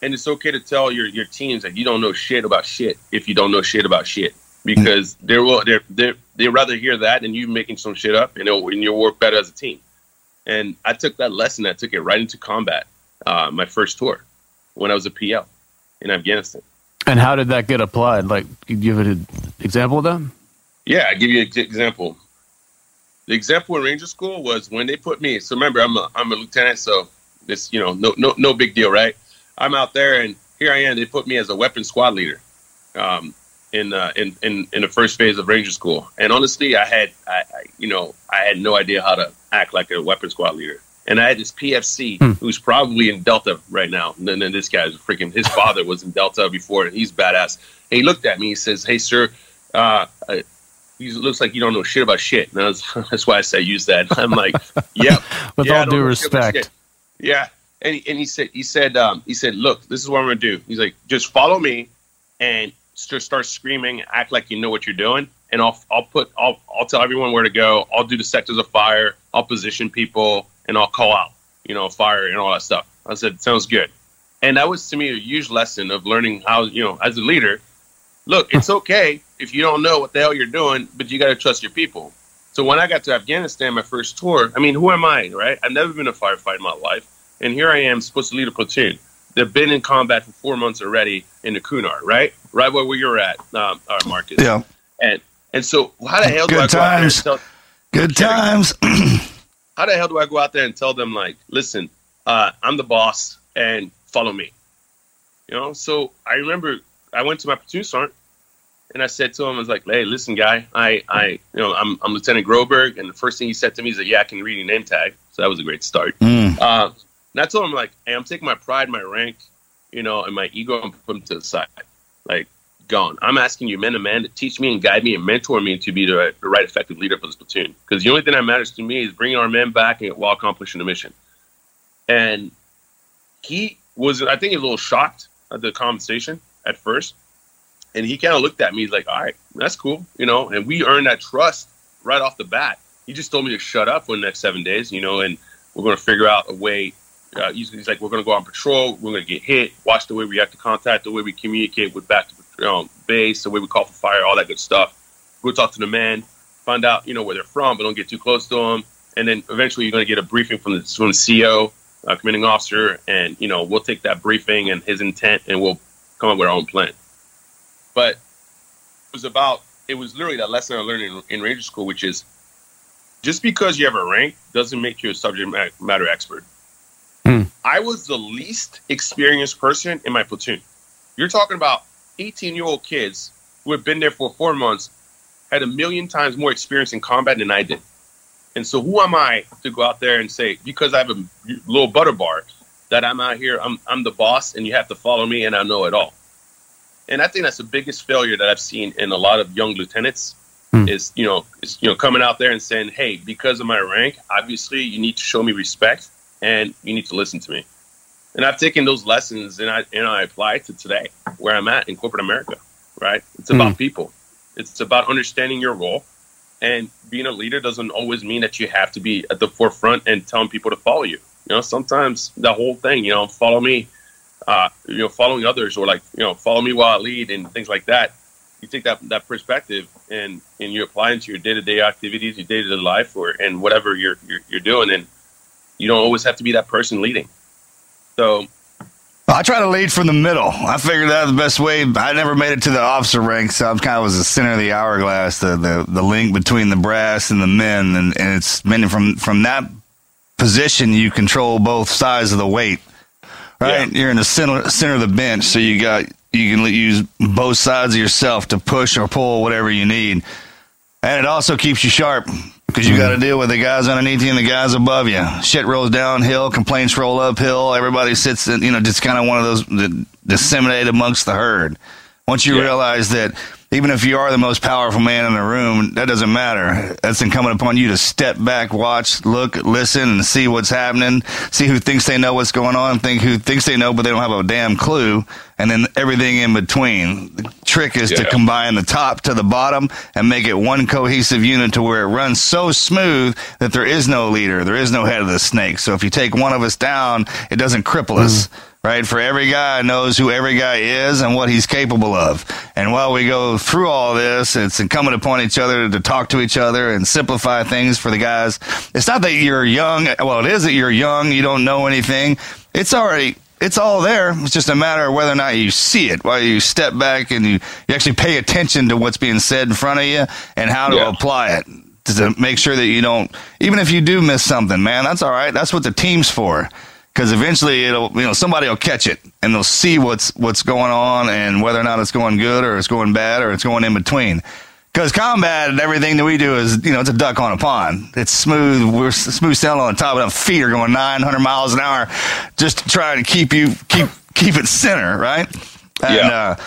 and it's okay to tell your your teams that you don't know shit about shit if you don't know shit about shit because they will they they they rather hear that than you making some shit up, and it'll, and you'll work better as a team. And I took that lesson, I took it right into combat, uh, my first tour when I was a PL in Afghanistan. And how did that get applied? Like, you give an example of that? Yeah, I give you an example. The example in Ranger School was when they put me. So remember, I'm a I'm a lieutenant, so this you know no no no big deal, right? I'm out there, and here I am. They put me as a weapons squad leader, um, in uh, in in in the first phase of Ranger School. And honestly, I had I, I you know I had no idea how to act like a weapons squad leader. And I had this PFC who's probably in Delta right now. And then, this guy's freaking. His father was in Delta before, and he's badass. And he looked at me. He says, "Hey, sir, uh, I, he looks like you don't know shit about shit. And that's, that's why I say use that. I'm like, yep. With Yeah, all due know shit about respect. Yeah. And he, and he said, he said, um, he said, look, this is what I'm going to do. He's like, just follow me and just start screaming, act like you know what you're doing. And I'll, I'll put, I'll, I'll tell everyone where to go. I'll do the sectors of fire. I'll position people and I'll call out, you know, fire and all that stuff. I said, sounds good. And that was to me a huge lesson of learning how, you know, as a leader, look, it's okay if you don't know what the hell you're doing, but you got to trust your people. So when I got to Afghanistan, my first tour, I mean, who am I, right? I've never been a firefighter in my life, and here I am supposed to lead a platoon. They've been in combat for four months already in the Kunar, right? Right where you're at, um, uh, Marcus. Yeah. And and so how the hell do Good I go out there and times. tell, Good times. how the hell do I go out there and tell them like, listen, uh, I'm the boss and follow me? You know, so I remember I went to my platoon sergeant and I said to him, I was like, hey, listen, guy, I, I, you know, I'm, I'm Lieutenant Groberg, and the first thing he said to me is that, yeah, I can read your name tag. So that was a great start. Mm. Uh, and I told him like, hey, I'm taking my pride, my rank, you know, and my ego and put them to the side. Like, gone. I'm asking you, men to men, to teach me and guide me and mentor me to be the, the right effective leader for this platoon. Because the only thing that matters to me is bringing our men back and while accomplishing the mission. And he was, I think, he was a little shocked at the conversation at first. And he kind of looked at me, like, all right, that's cool, you know, and we earned that trust right off the bat. He just told me to shut up for the next seven days, you know, and we're going to figure out a way. Uh, he's, he's like, we're going to go on patrol. We're going to get hit. Watch the way we have to contact, the way we communicate with back to you know, base, the way we call for fire, all that good stuff. Go talk to the man, find out, you know, where they're from, but don't get too close to them. And then eventually you're going to get a briefing from the, from the CO, uh, commanding officer, and, you know, we'll take that briefing and his intent and we'll come up with our own plan. But it was about, it was literally that lesson I learned in, in Ranger School, which is just because you have a rank doesn't make you a subject matter expert. Hmm. I was the least experienced person in my platoon. You're talking about 18 year old kids who had been there for four months, had a million times more experience in combat than I did. And so, who am I to go out there and say, because I have a little butter bar, that I'm out here, I'm, I'm the boss, and you have to follow me, and I know it all. And I think that's the biggest failure that I've seen in a lot of young lieutenants Hmm. is, you know, is, you know, coming out there and saying, hey, because of my rank, obviously you need to show me respect and you need to listen to me. And I've taken those lessons and I and I apply it to today where I'm at in corporate America. Right? It's about people. It's about understanding your role. And being a leader doesn't always mean that you have to be at the forefront and telling people to follow you. You know, sometimes the whole thing, you know, follow me, uh, you know, following others or like, you know, follow me while I lead and things like that. You take that that perspective and and you apply it to your day to day activities, your day to day life, or and whatever you're, you're you're doing, and you don't always have to be that person leading. So I try to lead from the middle. I figured that was the best way. I never made it to the officer rank, So I'm kind of was the center of the hourglass, the, the, the link between the brass and the men. And, and it's meant from, from that position, you control both sides of the weight, right? You're in the center, center of the bench. So you got, you can use both sides of yourself to push or pull whatever you need. And it also keeps you sharp because you got to deal with the guys underneath you and the guys above you. Shit rolls downhill, complaints roll uphill. Everybody sits, in, you know, just kind of one of those that disseminate amongst the herd. Once you Yeah. realize that even if you are the most powerful man in the room, that doesn't matter. That's incumbent upon you to step back, watch, look, listen, and see what's happening. See who thinks they know what's going on, think who thinks they know, but they don't have a damn clue, and then everything in between. The trick is to combine the top to the bottom and make it one cohesive unit to where it runs so smooth that there is no leader, there is no head of the snake. So if you take one of us down, it doesn't cripple us hmm. Right? For every guy knows who every guy is and what he's capable of. And while we go through all this, it's incumbent upon each other to talk to each other and simplify things for the guys. It's not that you're young. Well, it is that you're young. You don't know anything. It's already, it's all there. It's just a matter of whether or not you see it, whether you step back and you, you actually pay attention to what's being said in front of you and how to Yeah. apply it to make sure that you don't, even if you do miss something, man, that's all right. That's what the team's for. Because eventually it'll, you know, somebody will catch it and they'll see what's what's going on and whether or not it's going good or it's going bad or it's going in between. Because combat and everything that we do is, you know, it's a duck on a pond. It's smooth. We're smooth sailing on top of them feet are going 900 miles an hour, just to try to keep you keep keep it center, right? And, Yeah. Uh,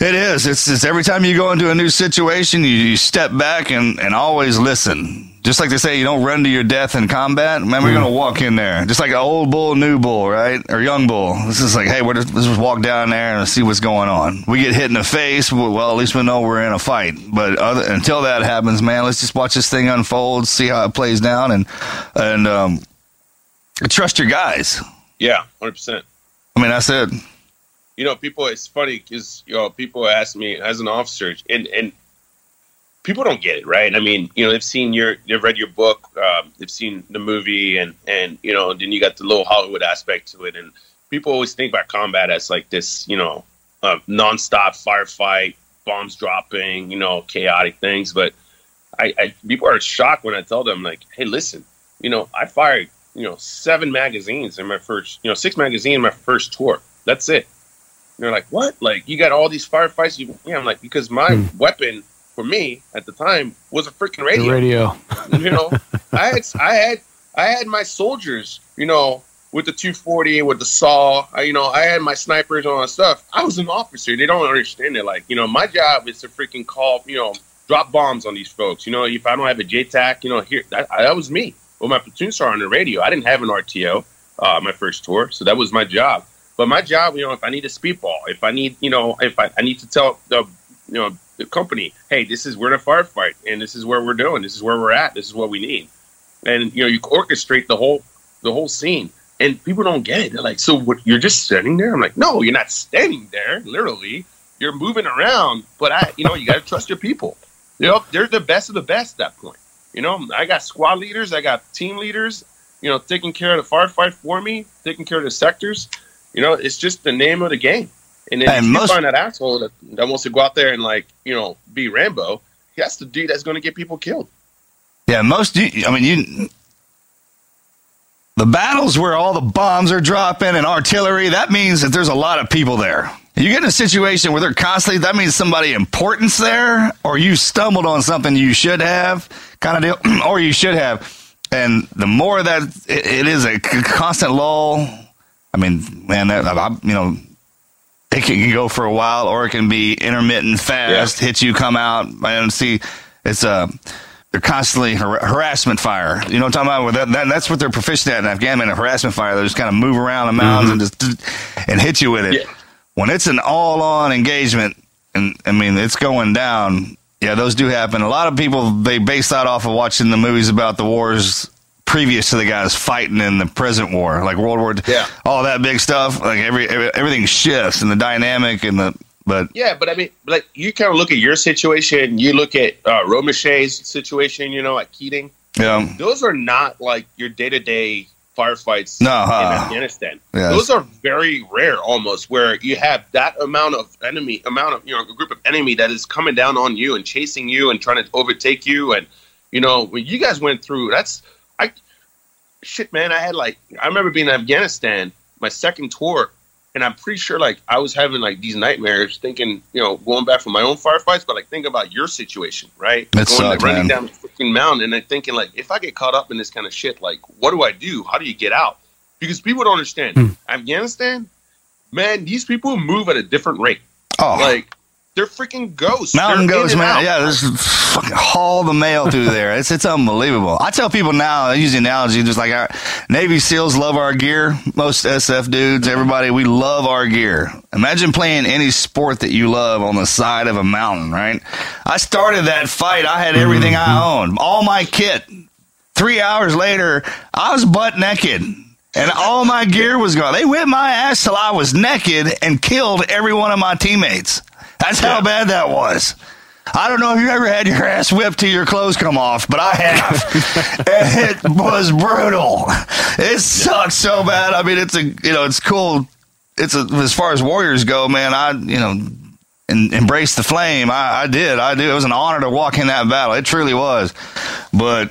it is. It's, it's every time you go into a new situation, you, you step back and, and always listen. Just like they say, you don't run to your death in combat. Man, we're going to walk in there. Just like an old bull, new bull, right? Or young bull. This is like, hey, we're just, let's just walk down there and see what's going on. We get hit in the face. Well, well, at least we know we're in a fight. But other, until that happens, man, let's just watch this thing unfold, see how it plays down, and and um, trust your guys. Yeah, hundred percent. I mean, that's it. You know, people. It's funny because you know people ask me as an officer, and and people don't get it right. I mean, you know, they've seen your, they've read your book, um, they've seen the movie, and and you know, then you got the little Hollywood aspect to it, and people always think about combat as like this, you know, uh, nonstop firefight, bombs dropping, you know, chaotic things. But I, I people are shocked when I tell them like, hey, listen, you know, I fired you know seven magazines in my first, you know, six magazines in my first tour. That's it. And they're like, what? Like you got all these firefights? You, yeah, I'm like because my weapon for me at the time was a freaking The radio radio. you know, I had I had I had my soldiers, you know, with the 240 with the saw. I, you know, I had my snipers and all that stuff. I was an officer. They don't understand it. Like, you know, my job is to freaking call, you know, drop bombs on these folks. You know, if I don't have a JTAC, you know, here that, that was me. Well, my platoon sergeant on the radio. I didn't have an RTO uh, my first tour, so that was my job. But my job, you know, if I need a speedball, if I need, you know, if I, I need to tell the, you know, the company, hey, this is we're in a firefight, and this is where we're doing, this is where we're at, this is what we need, and you know, you orchestrate the whole the whole scene, and people don't get it. They're like, so what? You're just standing there? I'm like, no, you're not standing there. Literally, you're moving around, but I, you know, you got to trust your people. You know, they're the best of the best at that point. You know, I got squad leaders, I got team leaders, you know, taking care of the firefight for me, taking care of the sectors. You know, it's just the name of the game. And then And you most- find that asshole that, that wants to go out there and like, you know, be Rambo, that's the dude that's going to get people killed. Yeah, most. I mean, you. The battles where all the bombs are dropping and artillery, that means that there's a lot of people there. You get in a situation where they're constantly, that means somebody important's there, or you stumbled on something you should have, kind of deal, or you should have. And the more that it, it is a constant lull, I mean, man, that, I, you know, it can go for a while or it can be intermittent fast hit you come out. And see it's a they're constantly har- harassment fire. You know what i'm talking about? That, that, that's what they're proficient at in afghanistan a harassment fire. They just kind of move around the mm-hmm. mountains and just and hit you with it. Yeah. when it's an all-on engagement and i mean it's going down yeah those do happen. A lot of people they base that off of watching the movies about the wars previous to the guys fighting in the present war like world war Yeah. all that big stuff like every, every everything shifts and the dynamic and the but Yeah, but I mean, like you kind of look at your situation, you look at uh, Romesha's situation, you know, at Keating. yeah Those are not like your day to day firefights No, in Afghanistan. yes. Those are very rare, almost, where you have that amount of enemy, amount of you know, a group of enemy that is coming down on you and chasing you and trying to overtake you. And you know, when you guys went through, that's I shit, man. I had like I remember being in Afghanistan, my second tour, and I'm pretty sure like I was having like these nightmares, thinking you know going back from my own firefights, but like thinking about your situation, right? That going sucked, running down the freaking mountain, and then thinking like, if I get caught up in this kind of shit, like what do I do? How do you get out? Because people don't understand Hmm. Afghanistan, man. These people move at a different rate. oh Like they're freaking ghosts. Mountain They're goats, man. out. Yeah, just fucking haul the mail through there. It's it's unbelievable. I tell people now, I use the analogy, just like our Navy SEALs love our gear. Most SF dudes, everybody, we love our gear. Imagine playing any sport that you love on the side of a mountain, right? I started that fight. I had everything I mm-hmm. owned, all my kit. Three hours later, I was butt naked. And all my gear was gone. They whipped my ass till I was naked and killed every one of my teammates. That's how bad that was. I don't know if you ever had your ass whipped till your clothes come off, but I have. and it was brutal. It sucked so bad. I mean, it's a you know, it's cool. It's a, as far as warriors go, man. I you know, and embrace the flame. I, I did. I did. It was an honor to walk in that battle. It truly was. But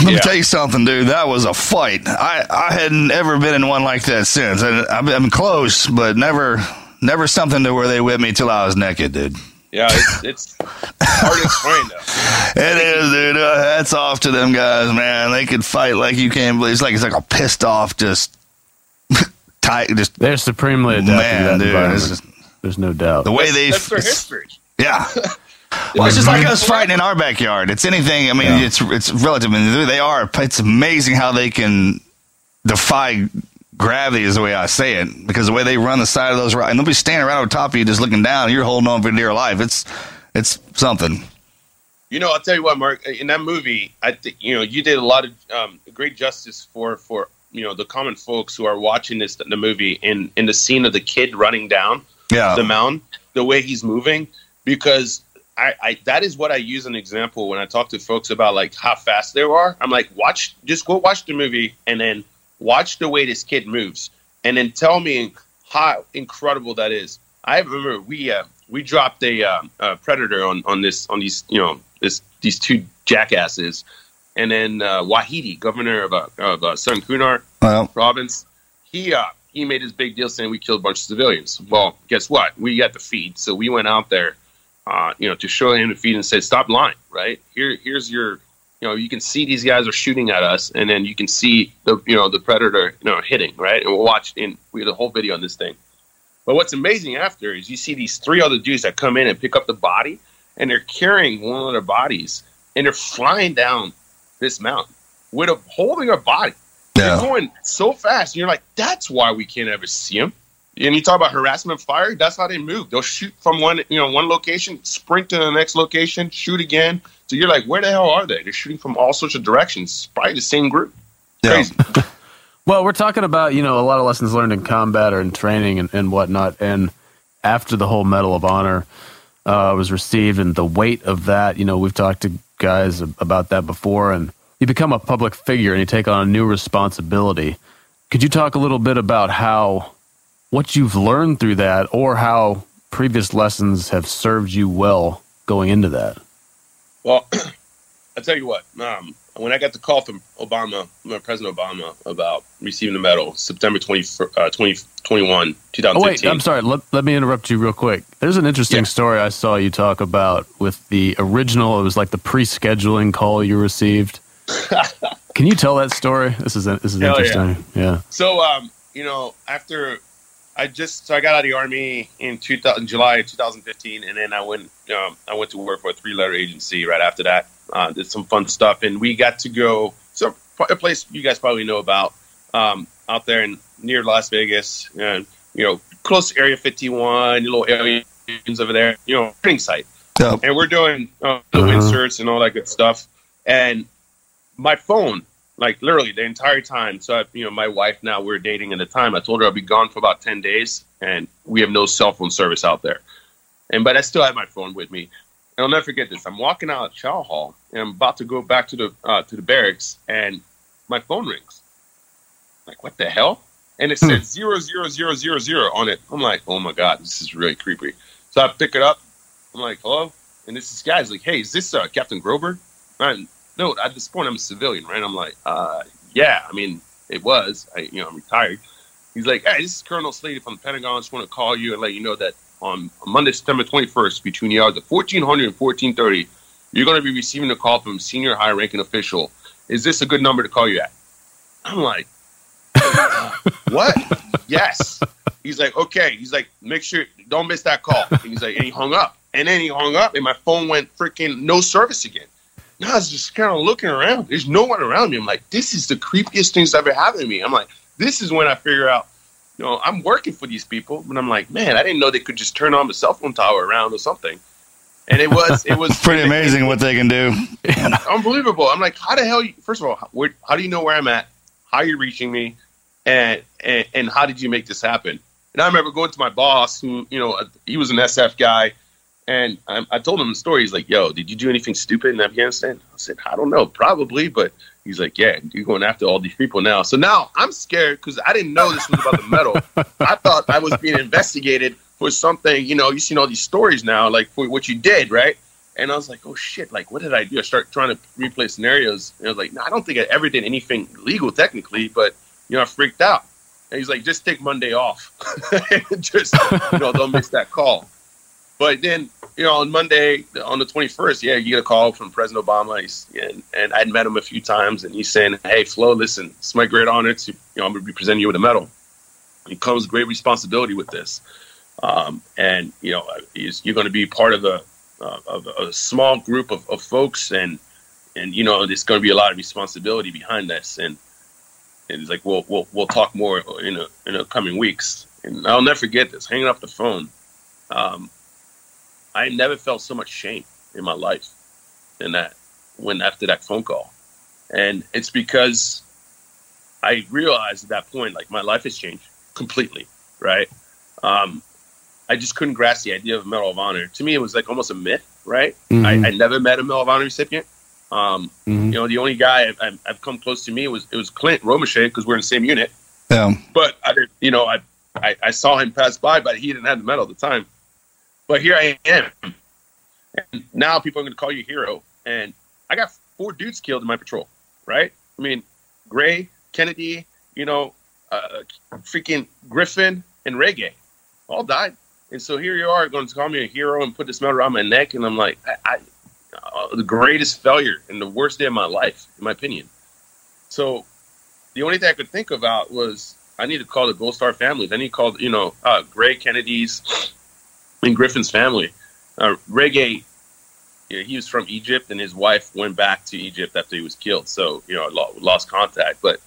let me Yeah. tell you something, dude. That was a fight. I, I hadn't ever been in one like that since. And I've been close, but never never something to where they whipped me till I was naked, dude. Yeah, it's, it's hard to explain though. It is, dude. Uh, hats off to them guys, man. They could fight like you can't believe. It's like it's like a pissed off, just tight, just They're supremely adapted Man, to that dude, environment. just- There's no doubt. the way they. That's their history. Yeah. Well, it's just like us fighting in our backyard. It's anything. I mean, Yeah. it's it's relative. I mean, they are. It's amazing how they can defy gravity. Is the way I say it because the way they run the side of those rocks, and they'll be standing right on top of you, just looking down. And you're holding on for dear life. It's it's something. You know, I'll tell you what, Mark. In that movie, I think you know you did a lot of um, great justice for for you know the common folks who are watching this the movie in in the scene of the kid running down Yeah. the mountain, the way he's moving, because I, I that is what I use an example when I talk to folks about like how fast they are. I'm like, watch, just go watch the movie and then watch the way this kid moves, and then tell me how incredible that is. I remember we uh, we dropped a, uh, a predator on on this on these you know this these two jackasses, and then uh, Wahidi, governor of uh, of uh, Southern Kunar, Well, province, he uh he made his big deal saying we killed a bunch of civilians. Well, guess what? We got the feed, so we went out there, uh, you know, to show him the feed and said, "Stop lying!" Right here, here's your, you know, you can see these guys are shooting at us, and then you can see the, you know, the predator, you know, hitting right, and we'll watch in we had a whole video on this thing. But what's amazing after is you see these three other dudes that come in and pick up the body, and they're carrying one of their bodies, and they're flying down this mountain with a holding a body. They're going so fast, and you're like, that's why we can't ever see them. And you talk about harassment fire, that's how they move. They'll shoot from one, you know, one location, sprint to the next location, shoot again. So you're like, where the hell are they? They're shooting from all sorts of directions. Probably the same group. Yeah. Crazy. Well, we're talking about you know a lot of lessons learned in combat or in training and, and whatnot. And after the whole Medal of Honor uh, was received, and the weight of that, you know, we've talked to guys about that before, and you become a public figure and you take on a new responsibility. Could you talk a little bit about how what you've learned through that, or how previous lessons have served you well going into that? Well, I'll tell you what. Um, when I got the call from Obama, President Obama, about receiving the medal, September 20, uh, 2021, Oh 2015. wait, I'm sorry. Let, let me interrupt you real quick. There's an interesting Yeah. story I saw you talk about with the original. It was like the pre-scheduling call you received. Can you tell that story? This is this is Hell yeah. interesting. Yeah. So, um, you know, after I just so I got out of the army in 2000, July 2015, and then I went um, I went to work for a three letter agency right after that. Uh, did some fun stuff, and we got to go so a place you guys probably know about um, out there in near Las Vegas, and you know, close to Area 51, little aliens over there, you know, training site Yeah. and we're doing uh, Uh-huh. inserts and all that good stuff. And my phone, like literally the entire time. So I, you know, my wife now we're dating at the time. I told her I'll be gone for about ten days, and we have no cell phone service out there. And but I still have my phone with me. And I'll never forget this. I'm walking out of Chow Hall, and I'm about to go back to the uh, to the barracks, and my phone rings. Like what the hell? And it says zero zero zero zero zero on it. I'm like, oh my god, this is really creepy. So I pick it up. I'm like, hello? And this is guy's like, hey, is this uh, Captain Groberg? And no, at this point I'm a civilian, right? I'm like, uh, yeah. I mean, it was. I, you know, I'm retired. He's like, hey, this is Colonel Slady from the Pentagon. I just want to call you and let you know that on Monday, September 21st, between the hours of 1400 and 1430, you're going to be receiving a call from a senior high-ranking official. Is this a good number to call you at? I'm like, what? yes. He's like, okay. He's like, make sure don't miss that call. And he's like, and he hung up. And then he hung up, and my phone went freaking no service again. I was just kind of looking around. There's no one around me. I'm like, this is the creepiest things ever happened to me. I'm like, this is when I figure out, you know, I'm working for these people, but I'm like, man, I didn't know they could just turn on the cell phone tower around or something. And it was, it was Pretty amazing what they can do. unbelievable. I'm like, how the hell? You, first of all, where, how do you know where I'm at? How are you reaching me? And, and and how did you make this happen? And I remember going to my boss, who you know, uh, he was an SF guy, and I, I told him the story. He's like, "Yo, did you do anything stupid in Afghanistan?" I said, "I don't know, probably," but he's like, "Yeah, you're going after all these people now." So now I'm scared because I didn't know this was about the medal. I thought I was being investigated for something. You know, you seen all these stories now, like for what you did, right? And I was like, oh shit, like what did I do? I start trying to replay scenarios. And I was like, no, I don't think I ever did anything legal technically, but you know, I freaked out. And he's like, just take Monday off. just you know, don't miss that call. But then, you know, on Monday, on the 21st, yeah, you get a call from President Obama. He's, and, and I'd met him a few times, and he's saying, hey, Flo, listen, it's my great honor to, you know, I'm going to be presenting you with a medal. It comes great responsibility with this. Um, and, you know, you're going to be part of a, uh, of a small group of, of folks, and and you know there's going to be a lot of responsibility behind this, and and he's like, we'll we'll we'll talk more in a, in the coming weeks, and I'll never forget this. Hanging up the phone, um, I never felt so much shame in my life than that when after that phone call, and it's because I realized at that point like my life has changed completely, right? Um, I just couldn't grasp the idea of a Medal of Honor. To me, it was like almost a myth, right? Mhm. I, I never met a Medal of Honor recipient. Um, Mhm. You know, the only guy I've, I've, come close to me was it was Clint Romesha because we're in the same unit. Yeah. But I didn't, you know, I, I I saw him pass by, but he didn't have the medal at the time. But here I am, and now people are going to call you a hero. And I got four dudes killed in my patrol, right? I mean, Gray, Kennedy, you know, uh, freaking Griffin, and Ragaei, all died. And so here you are going to call me a hero and put this medal around my neck, and I'm like, I, I uh, the greatest failure and the worst day of my life, in my opinion. So the only thing I could think about was I need to call the Gold Star families. I need to call, you know, uh, Gray Kennedy's and Griffin's family. Uh, Ragaei, yeah, he was from Egypt, and his wife went back to Egypt after he was killed. So you know, lost contact. But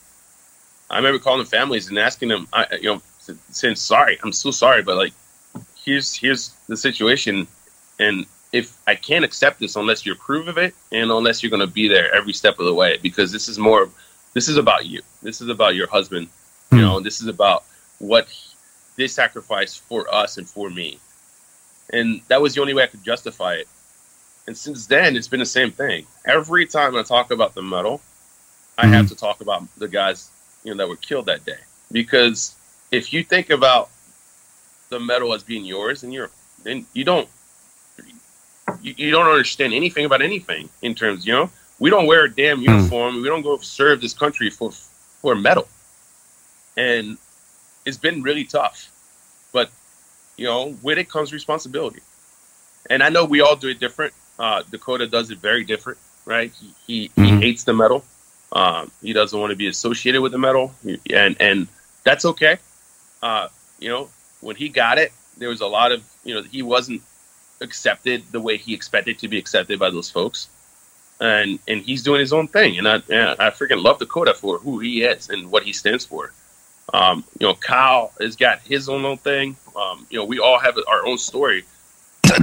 I remember calling the families and asking them, I, you know, saying sorry, I'm so sorry, but like, here's here's the situation, and if I can't accept this unless you approve of it, and unless you're going to be there every step of the way, because this is more, this is about you. This is about your husband. You know, this is about what they sacrificed for us and for me, and that was the only way I could justify it. And since then, it's been the same thing. Every time I talk about the medal, I have mm-hmm. to talk about the guys you know that were killed that day because if you think about the medal as being yours, and you're then you don't you, you don't understand anything about anything in terms, you know. We don't wear a damn hmm. uniform. We don't go serve this country for for a medal, and it's been really tough. You know, with it comes responsibility, and I know we all do it different. Uh, Dakota does it very different, right? He he, he hates the medal. Um, he doesn't want to be associated with the medal, and and that's okay. Uh, you know, when he got it, there was a lot of you know he wasn't accepted the way he expected to be accepted by those folks, and and he's doing his own thing, and I and I freaking love Dakota for who he is and what he stands for. Um, you know, Kyle has got his own little thing. Um, you know, we all have our own story.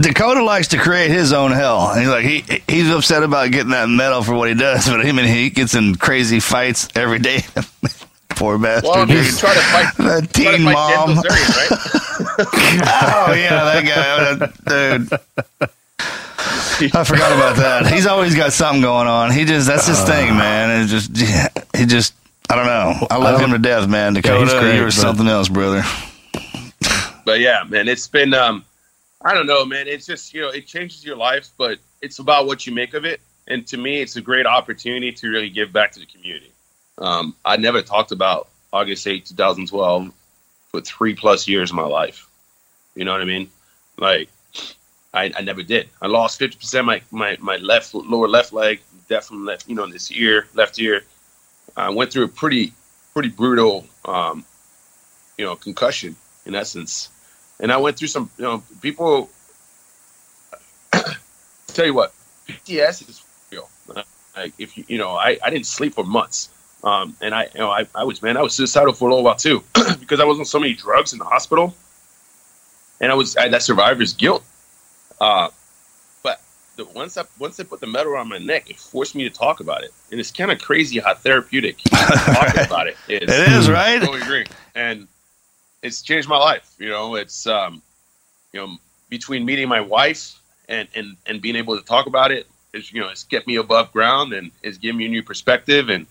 Dakota likes to create his own hell. He's like he he's upset about getting that medal for what he does, but I mean he gets in crazy fights every day. Poor bastard. Well, I mean, try to fight, to teen fight mom. Right? oh yeah, that guy, dude. I forgot about that. He's always got something going on. He just that's his thing, man. It's just he just I don't know. I love him to death, man. Dakota, great, you're but- something else, brother. but yeah, man, it's been um, I don't know, man. It's just you know, it changes your life, but it's about what you make of it. And to me, it's a great opportunity to really give back to the community. Um, I never talked about August 8, 2012 for three plus years of my life. You know what I mean? Like, I, I never did. I lost 50% my, my, my left lower left leg, death from left, you know, this ear, left ear. I went through a pretty, pretty brutal, um, you know, concussion in essence. And I went through some, you know, people. tell you what, PTS is real. Like if you, you know, I, I didn't sleep for months. Um, and I, you know, I, I was, man, I was suicidal for a little while too, because I was on so many drugs in the hospital, and I was I that survivor's guilt. Uh, the, once I once they put the medal around my neck, it forced me to talk about it, and it's kind of crazy how therapeutic talking about it is. It is, right? I totally agree, and it's changed my life. You know, it's um, you know, between meeting my wife and and and being able to talk about it, it's you know, it's kept me above ground and it's given me a new perspective and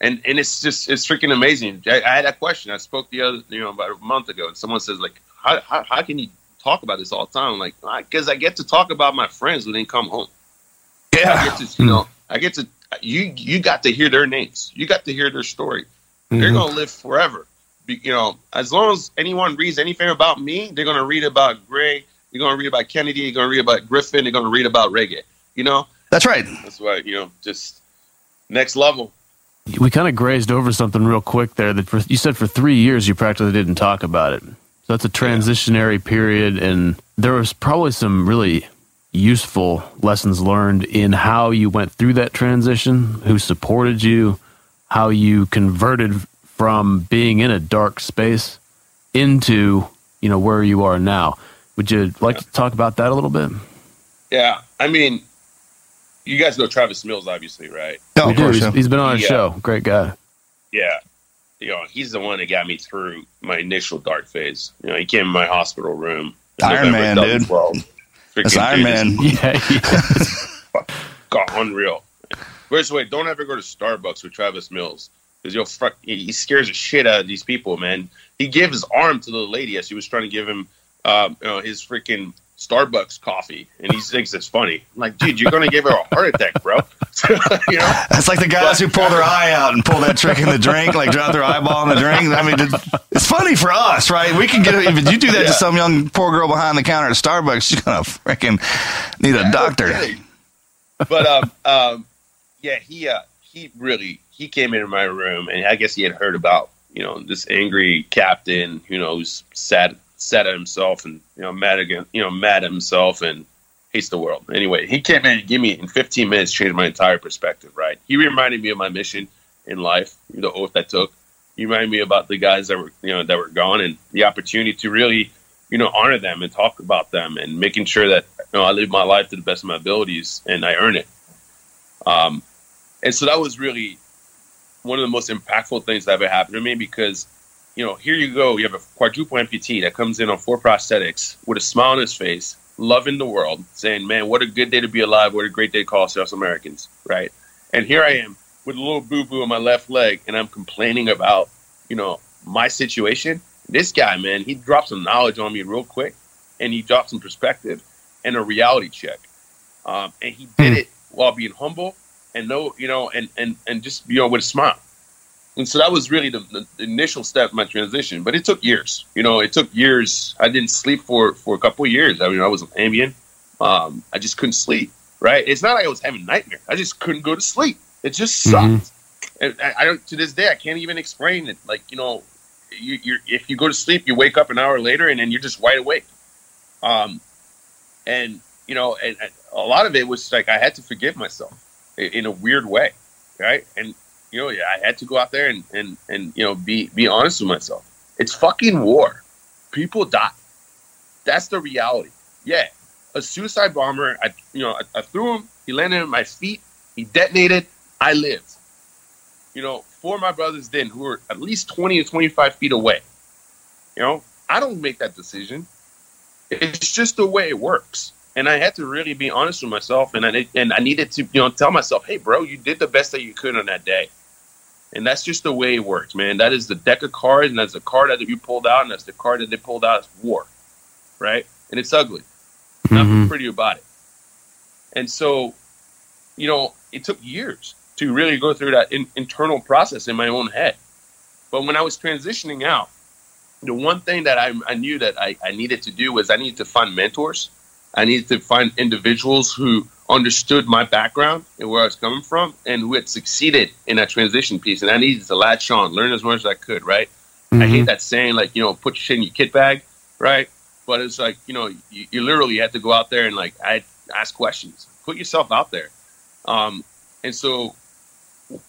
and and it's just it's freaking amazing. I, I had that question. I spoke the other you know about a month ago, and someone says like, how how, how can you talk about this all the time? Like, because I get to talk about my friends when they come home. Yeah, I get to you know, I get to you you got to hear their names. You got to hear their story. They're Mhm. gonna live forever. Be, you know, as long as anyone reads anything about me, they're gonna read about Gray. You're gonna read about Kennedy. You're gonna read about Griffin. They're gonna read about Ragaei. You know, that's right. that's why you know, just next level. We kind of grazed over something real quick there. That for, you said for three years you practically didn't talk about it. So that's a transitionary period, and there was probably some really useful lessons learned in how you went through that transition, who supported you, how you converted from being in a dark space into you know where you are now. Would you like to talk about that a little bit? Yeah, I mean, you guys know Travis Mills, obviously, right? No, we of do. course. He's, yeah. he's been on our Yeah. show. Great guy. Yeah, you know, he's the one that got me through my initial dark phase. You know, he came in my hospital room. Iron Man, dude. 2012. That's Iron Man. Yeah, yeah. God, unreal. First way, don't ever go to Starbucks with Travis Mills because you'll fuck. He he scares the shit out of these people, man. He gave his arm to the lady as she was trying to give him, um, you know, his freaking Starbucks coffee, and he thinks it's funny. I'm like, dude, you're gonna give her a heart attack, bro. you know? That's like the guys who pull their eye out and pull that trick in the drink, like drop their eyeball in the drink. I mean, it's, funny for us, right? We can get it. If you do that to some young poor girl behind the counter at Starbucks, she's gonna freaking need a doctor. But um, um, yeah, he uh, he really he came into my room, and I guess he had heard about you know this angry captain, you know, who's sad sad at himself and you know mad again, you know, mad at himself and hates the world. Anyway, he came in and gave me in 15 minutes changed my entire perspective. Right, he reminded me of my mission in life, the oath I took. He reminded me about the guys that were you know that were gone and the opportunity to really you know honor them and talk about them and making sure that you know I live my life to the best of my abilities and I earn it. Um, and so that was really one of the most impactful things that ever happened to me because you know here you go. You have a quadruple amputee that comes in on four prosthetics with a smile on his face loving the world saying man what a good day to be alive. What a great day to call ourselves americans right? And here i am with a little boo-boo on my left leg and i'm complaining about you know my situation. This guy man he dropped some knowledge on me real quick and he dropped some perspective and a reality check. Um, and he did it while being humble and no you know and and and just you know with a smile and so that was really the, the, initial step in my transition but it took years. You know it took years. I didn't sleep for for a couple of years. I mean i was on ambien um, i just couldn't sleep right? It's not like i was having nightmares. I just couldn't go to sleep. It just sucked. Mhm. and I, I don't to this day i can't even explain it. Like you know you, you're if you go to sleep you wake up an hour later and then you're just wide awake. Um and you know and, and a lot of it was like i had to forgive myself in a weird way right? And you know yeah, i had to go out there and and and you know be be honest with myself. It's fucking war. People die. That's the reality. Yeah a suicide bomber i you know i, I threw him he landed on my feet he detonated i lived. You know four of my brothers then who were at least 20 to 25 feet away. You know i don't make that decision. It's just the way it works. And I had to really be honest with myself, and I and I needed to you know tell myself, hey, bro, you did the best that you could on that day, and that's just the way it works, man. That is the deck of cards, and that's the card that you pulled out, and that's the card that they pulled out. It's war, right? And it's ugly. Nothing Mhm. pretty about it. And so, you know, it took years to really go through that in, internal process in my own head. But when I was transitioning out, the one thing that I, I knew that I, I needed to do was I needed to find mentors. I needed to find individuals who understood my background and where I was coming from and who had succeeded in that transition piece. And I needed to latch on, learn as much as I could, right? I hate that saying, like you know, put your shit in your kit bag, right? But it's like you know, you, you literally have to go out there and like I ask questions, put yourself out there. Um, and so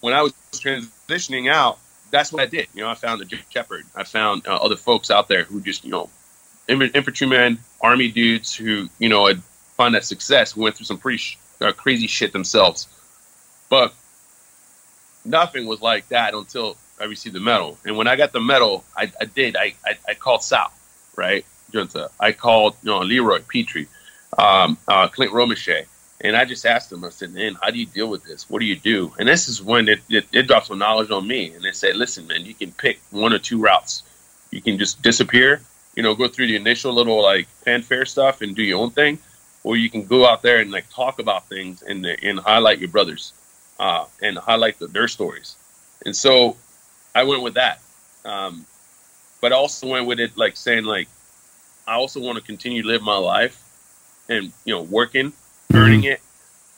when I was transitioning out, that's what I did. You know, I found the Jim Shepard. I found uh, other folks out there who just, you know, infantrymen, army dudes who, you know, had found that success, who went through some pretty sh- uh, crazy shit themselves. But nothing was like that until I received the medal. And when I got the medal, I, I did. I, I, I called Sal, right? Giunta. I called, you know, Leroy Petry, um, uh, Clint Romesha. And I just asked them, I said, man, how do you deal with this? What do you do? And this is when it, it, it dropped some knowledge on me. And they said, listen, man, you can pick one or two routes. You can just disappear, you know, go through the initial little like fanfare stuff and do your own thing. Or you can go out there and like talk about things and, and highlight your brothers uh, and highlight the, their stories. And so I went with that. Um, but I also went with it like saying like, I also want to continue to live my life and, you know, working earning it.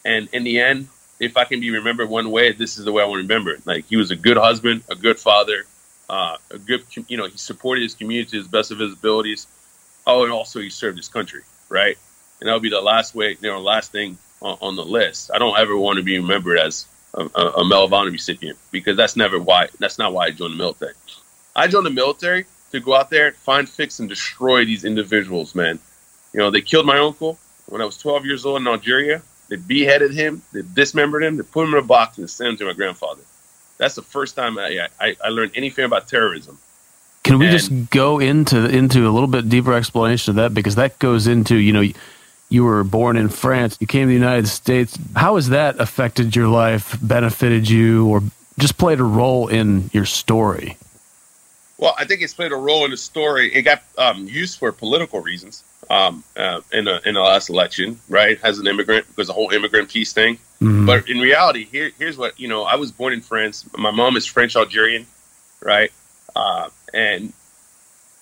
And in the end, if I can be remembered one way, this is the way I want to remember it. Like he was a good husband, a good father, uh, a good, you know, he supported his community to the best of his abilities. Oh, and also he served his country, right? And that'll be the last way, you know, last thing on, on the list. I don't ever want to be remembered as a, a, a Medal of Honor recipient because that's never why. That's not why I joined the military. I joined the military to go out there, find, fix, and destroy these individuals, man. You know, they killed my uncle when I was 12 years old in Algeria. They beheaded him, they dismembered him, they put him in a box and sent him to my grandfather. That's the first time I, I, I learned anything about terrorism. Can we And- just go into into a little bit deeper explanation of that because that goes into you know you were born in France, you came to the United States. How has that affected your life, benefited you, or just played a role in your story? Well, I think it's played a role in the story. It got um, used for political reasons um, uh, in, a, in the last election, right? As an immigrant, because the whole immigrant peace thing. But in reality, here, here's what you know. I was born in France. My mom is French Algerian, right? Uh, and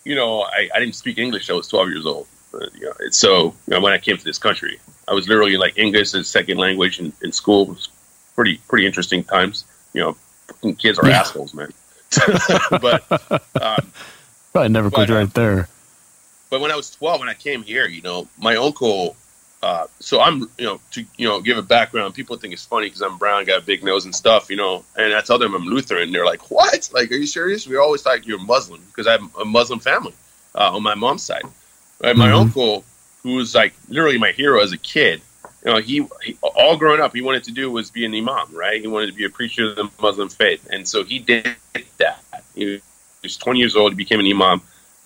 you know, I, I didn't speak English. I was 12 years old. But, you know, so you know, when I came to this country, I was literally like English as second language in, in school. It was pretty pretty interesting times. You know, fucking kids are Yeah. assholes, man. but um, Probably never But, quit uh, right there. but when I was 12, when I came here, you know, my uncle. Uh, so I'm, you know, to you know, give a background. People think it's funny because I'm brown, got a big nose and stuff, you know. And I tell them I'm Lutheran. They're like, "What? Like, are you serious?" We always thought you're Muslim because I have a Muslim family uh, on my mom's side. My Mhm. uncle, who was like literally my hero as a kid, you know, he, he all growing up, he wanted to do was be an imam, right? He wanted to be a preacher of the Muslim faith, and so he did that. He was 20 years old. He became an imam.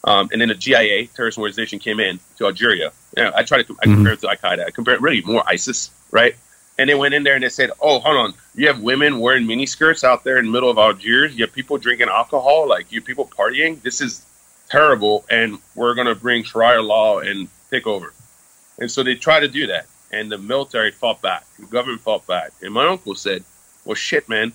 Um, and then the GIA terrorist organization came in to Algeria. Yeah, I try to I compare it to Al Qaeda. I compare it really more ISIS, right? And they went in there and they said, "Oh, hold on, you have women wearing miniskirts out there in the middle of Algiers. You have people drinking alcohol, like you have people partying. This is terrible, and we're going to bring Sharia law and take over." And so they tried to do that, and the military fought back. The government fought back, and my uncle said, "Well, shit, man."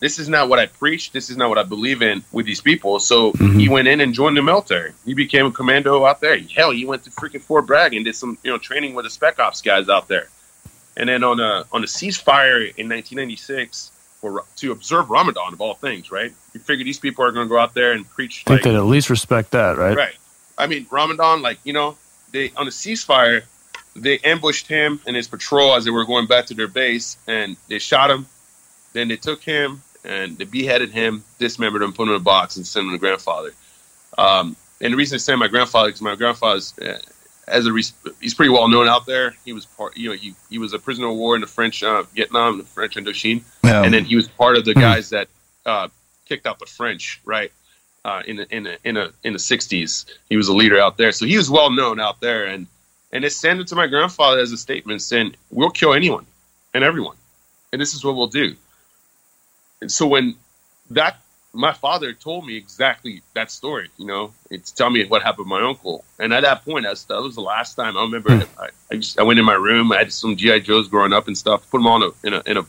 This is not what I preach. This is not what I believe in with these people. So mm-hmm. he went in and joined the military. He became a commando out there. Hell, he went to freaking Fort Bragg and did some, you know, training with the Spec Ops guys out there. And then on a on a ceasefire in 1996 for to observe Ramadan of all things, right? You figure these people are going to go out there and preach I think like they'd at least respect that, right? Right. I mean, Ramadan, like, you know, they on a ceasefire, they ambushed him and his patrol as they were going back to their base and they shot him. Then they took him and they beheaded him, dismembered him, put him in a box, and sent him to grandfather. Um, and the reason I say my grandfather because my grandfather's uh, as a he's pretty well known out there. He was part, you know, he he was a prisoner of war in the French uh, Vietnam, the French Indochine, Yeah. and then he was part of the Hmm. guys that uh, kicked out the French, right? Uh, in the, in the, in a, in the '60s, he was a leader out there, so he was well known out there. And and they sent it to my grandfather as a statement saying, "We'll kill anyone and everyone, and this is what we'll do." And so when that my father told me exactly that story, you know, it's tell me what happened to my uncle. And at that point, that's, that was the last time I remember. I, I just I went in my room. I had some GI Joes growing up and stuff. Put them on in a in a in a,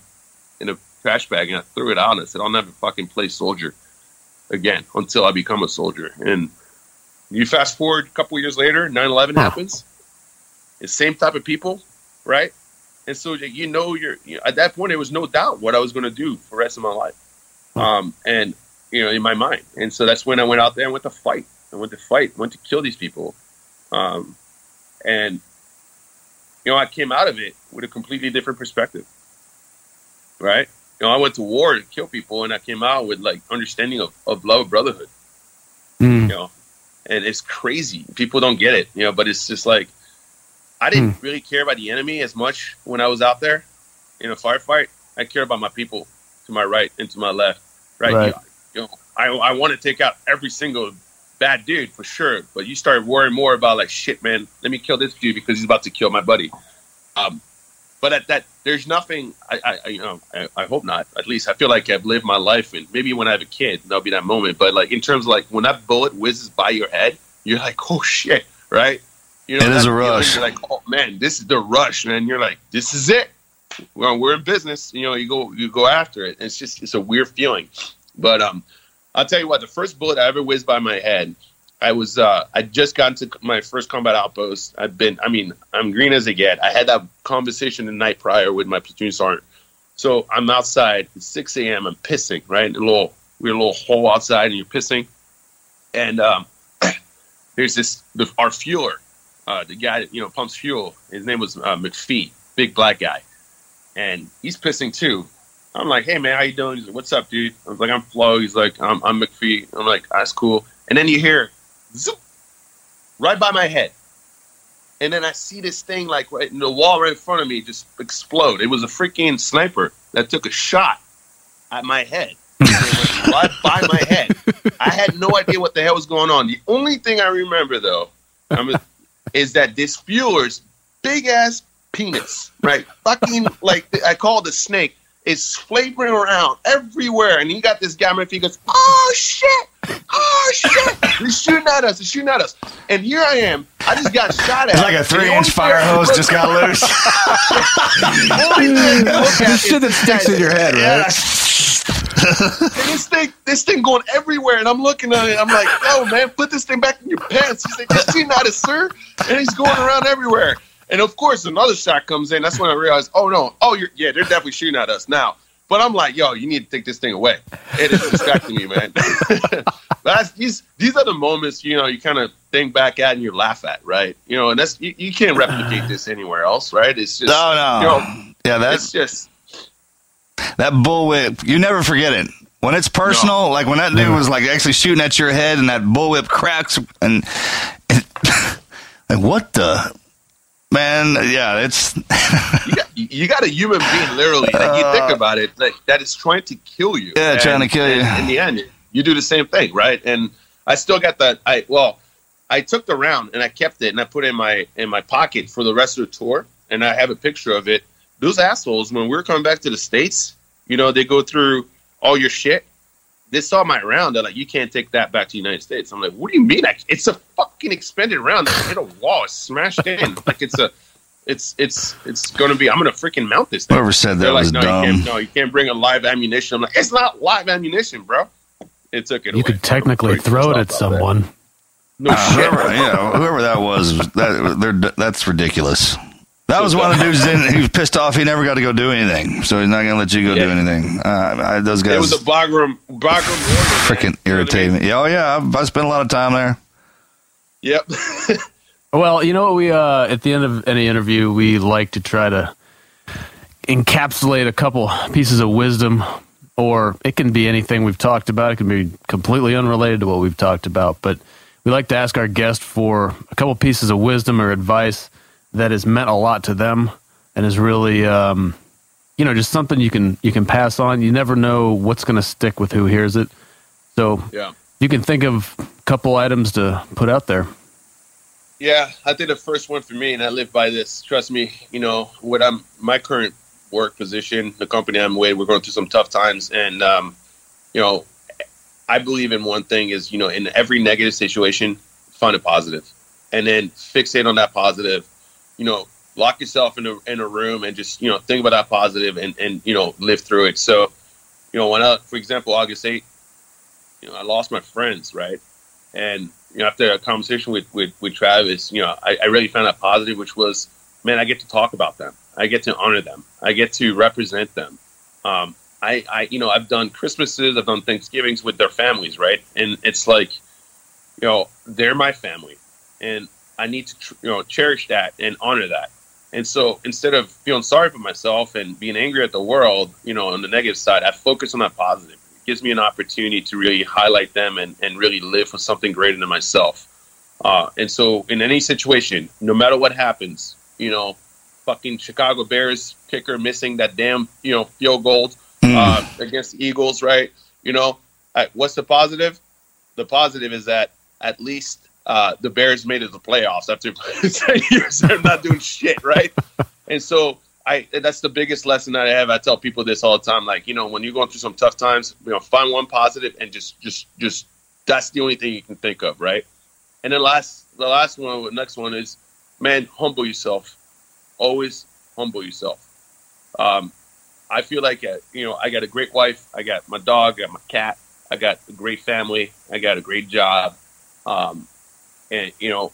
in a trash bag and I threw it out. And I said, I'll never fucking play soldier again until I become a soldier. And you fast forward a couple years later, 9/11 happens. The same type of people, right? And so you know, you're you know, at that point. There was no doubt what I was going to do for the rest of my life. Um, and you know, in my mind. And so that's when I went out there and went to fight. I went to fight, went to kill these people. Um, and, you know, I came out of it with a completely different perspective. Right? You know, I went to war to kill people and I came out with like understanding of, of love, brotherhood. Mm. You know, and it's crazy. People don't get it, you know, but it's just like I didn't really care about the enemy as much when I was out there in a firefight. I care about my people to my right and to my left. Right. Right. You know, I, I want to take out every single bad dude for sure. But you start worrying more about like shit, man, let me kill this dude because he's about to kill my buddy. Um but at that there's nothing I, I you know, I, I hope not. At least I feel like I've lived my life and maybe when I have a kid, there'll be that moment. But like in terms of like when that bullet whizzes by your head, you're like, oh shit, right? You know, It is a rush. You're like, oh man, this is the rush, man. You're like, this is it. Well, we're in business. You know, you go you go after it. It's just it's a weird feeling. But um, I'll tell you what, the first bullet I ever whizzed by my head, I was uh, I just got into my first combat outpost. I've been, I mean, I'm green as it get. I had that conversation the night prior with my platoon sergeant. So I'm outside. It's 6 a.m. I'm pissing. Right, a little we're a little hole outside, and you're pissing. And um, there's this the, our fueler, uh, the guy that you know pumps fuel. His name was uh, McPhee, big black guy, and he's pissing too. I'm like, hey man, how you doing? He's like, what's up, dude? I was like, I'm Flo. He's like, I'm, I'm McPhee. I'm like, that's cool. And then you hear, zoop, right by my head, and then I see this thing like right in the wall right in front of me just explode. It was a freaking sniper that took a shot at my head. Right by my head. I had no idea what the hell was going on. The only thing I remember though, I'm is that this fueler's big ass penis, right? Fucking like I call it the snake, is flavoring around everywhere, and he got this guy. If he goes, oh shit, oh shit, he's shooting at us, he's shooting at us, and here I am. I just got shot at. It's like a three inch fire hose just got loose. only thing I look at The shit that sticks in your head, right? And this thing, this thing going everywhere, and I'm looking at it. I'm like, "Yo, man, put this thing back in your pants." He's like, "Just shooting not us, sir," and he's going around everywhere. And of course, another shot comes in. That's when I realized, "Oh no, oh you're, yeah, they're definitely shooting at us now." But I'm like, "Yo, you need to take this thing away. It is distracting me, man." that's, these these are the moments you know you kind of think back at and you laugh at, right? You know, and that's you, you can't replicate this anywhere else, right? It's just No, no. you know, yeah, it's that's just that bullwhip. You never forget it. When it's personal, like when that dude was like actually shooting at your head and that bullwhip cracks and, and like what the man? Yeah, it's you got you got a human being literally like you think about it like that is trying to kill you Uh, Yeah, trying to kill you. in the end you do the same thing right and i still got that i well i took the round and i kept it and i put it in my in my pocket for the rest of the tour and i have a picture of it those assholes when we're coming back to the states you know they go through all your shit they saw my round they're like you can't take that back to the united states i'm like what do you mean I, it's a fucking expended round that hit a wall it's smashed in like it's a it's it's it's going to be. I'm going to freaking mount this. Thing. Whoever said that They're like, was no, dumb. you can't. No, you can't bring a live ammunition. I'm like, it's not live ammunition, bro. It took it. You away. could technically throw it at off about that. someone. No Uh, shit. whoever, you know, whoever that was, that they're, that's ridiculous. That was one of the dudes. Didn't, he was pissed off. He never got to go do anything, so he's not going to let you go do anything. Uh, I, those guys. It guys was a Bagram Bagram warrior. freaking man. You know I mean? me. Oh yeah, I've, I spent a lot of time there. Yep. Well, you know what we uh at the end of any interview we like to try to encapsulate a couple pieces of wisdom or it can be anything we've talked about. It can be completely unrelated to what we've talked about, but we like to ask our guest for a couple pieces of wisdom or advice that has meant a lot to them and is really um you know just something you can you can pass on. You never know what's going to stick with who hears it. So, yeah. you can think of a couple items to put out there. Yeah, I think the first one for me, and I live by this. Trust me, you know what I'm. My current work position, the company I'm with, we're going through some tough times, and um, you know, I believe in one thing is you know in every negative situation, find a positive, and then fixate on that positive. You know, lock yourself in a in a room and just you know think about that positive and and you know live through it. So, you know, when I, for example, August 8th, you know, I lost my friends, right? And you know, after a conversation with with, with Travis, you know, I, I really found that positive, which was, man, I get to talk about them. I get to honor them. I get to represent them. Um, I, I, you know, I've done Christmases, I've done Thanksgivings with their families, right? And it's like, you know, they're my family, and I need to, tr- you know, cherish that and honor that. And so instead of feeling sorry for myself and being angry at the world, you know, on the negative side, I focus on that positive. It gives me an opportunity to really highlight them and, and really live for something greater than myself. Uh, and so in any situation, no matter what happens, you know, fucking Chicago Bears kicker missing that damn, you know, field goal uh, against the Eagles, right? You know, I, what's the positive? The positive is that at least uh, the Bears made it to the playoffs after 10 years of not doing shit, right? and so I that's the biggest lesson that I have. I tell people this all the time. Like, you know, when you're going through some tough times, you know, find one positive and just just just that's the only thing you can think of, right? And then last the last one, the next one is, man, humble yourself. Always humble yourself. Um, I feel like uh, you know I got a great wife, I got my dog, I got my cat, I got a great family, I got a great job, um, and you know,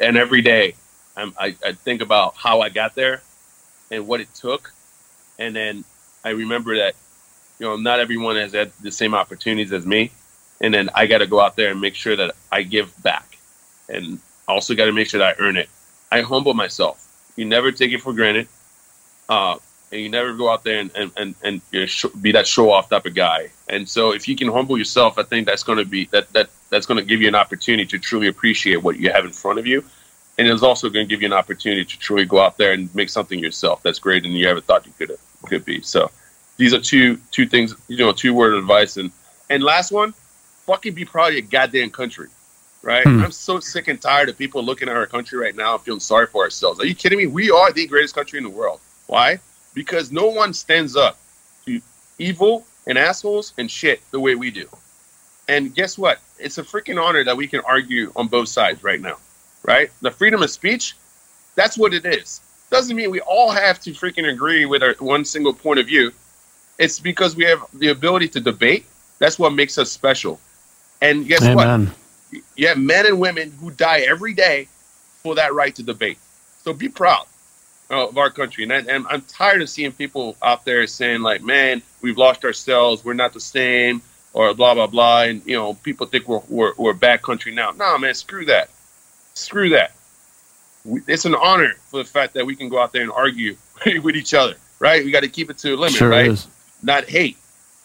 and every day I, I think about how I got there and what it took, and then I remember that you know not everyone has had the same opportunities as me, and then I got to go out there and make sure that I give back, and also got to make sure that I earn it. I humble myself. You never take it for granted. Uh, and you never go out there and and and, and you know, sh- be that show off type of guy. And so, if you can humble yourself, I think that's going to be that that that's going to give you an opportunity to truly appreciate what you have in front of you, and it's also going to give you an opportunity to truly go out there and make something yourself that's greater than you ever thought you could could be. So, these are two two things, you know, two word of advice. And and last one, fucking be proud of your goddamn country. Right, Hmm. I'm so sick and tired of people looking at our country right now and feeling sorry for ourselves. Are you kidding me? We are the greatest country in the world. Why? Because no one stands up to evil and assholes and shit the way we do. And guess what? It's a freaking honor that we can argue on both sides right now, right? The freedom of speech, that's what it is. Doesn't mean we all have to freaking agree with our one single point of view. It's because we have the ability to debate. That's what makes us special. And guess what? You have men and women who die every day for that right to debate. So be proud of our country. And, I, and I'm tired of seeing people out there saying like, "Man, we've lost ourselves. We're not the same," or blah blah blah. And you know, people think we're we're, we're a bad country now. No, man, screw that. Screw that. We, it's an honor for the fact that we can go out there and argue with each other. Right? We got to keep it to a limit. Sure right? is. not hate.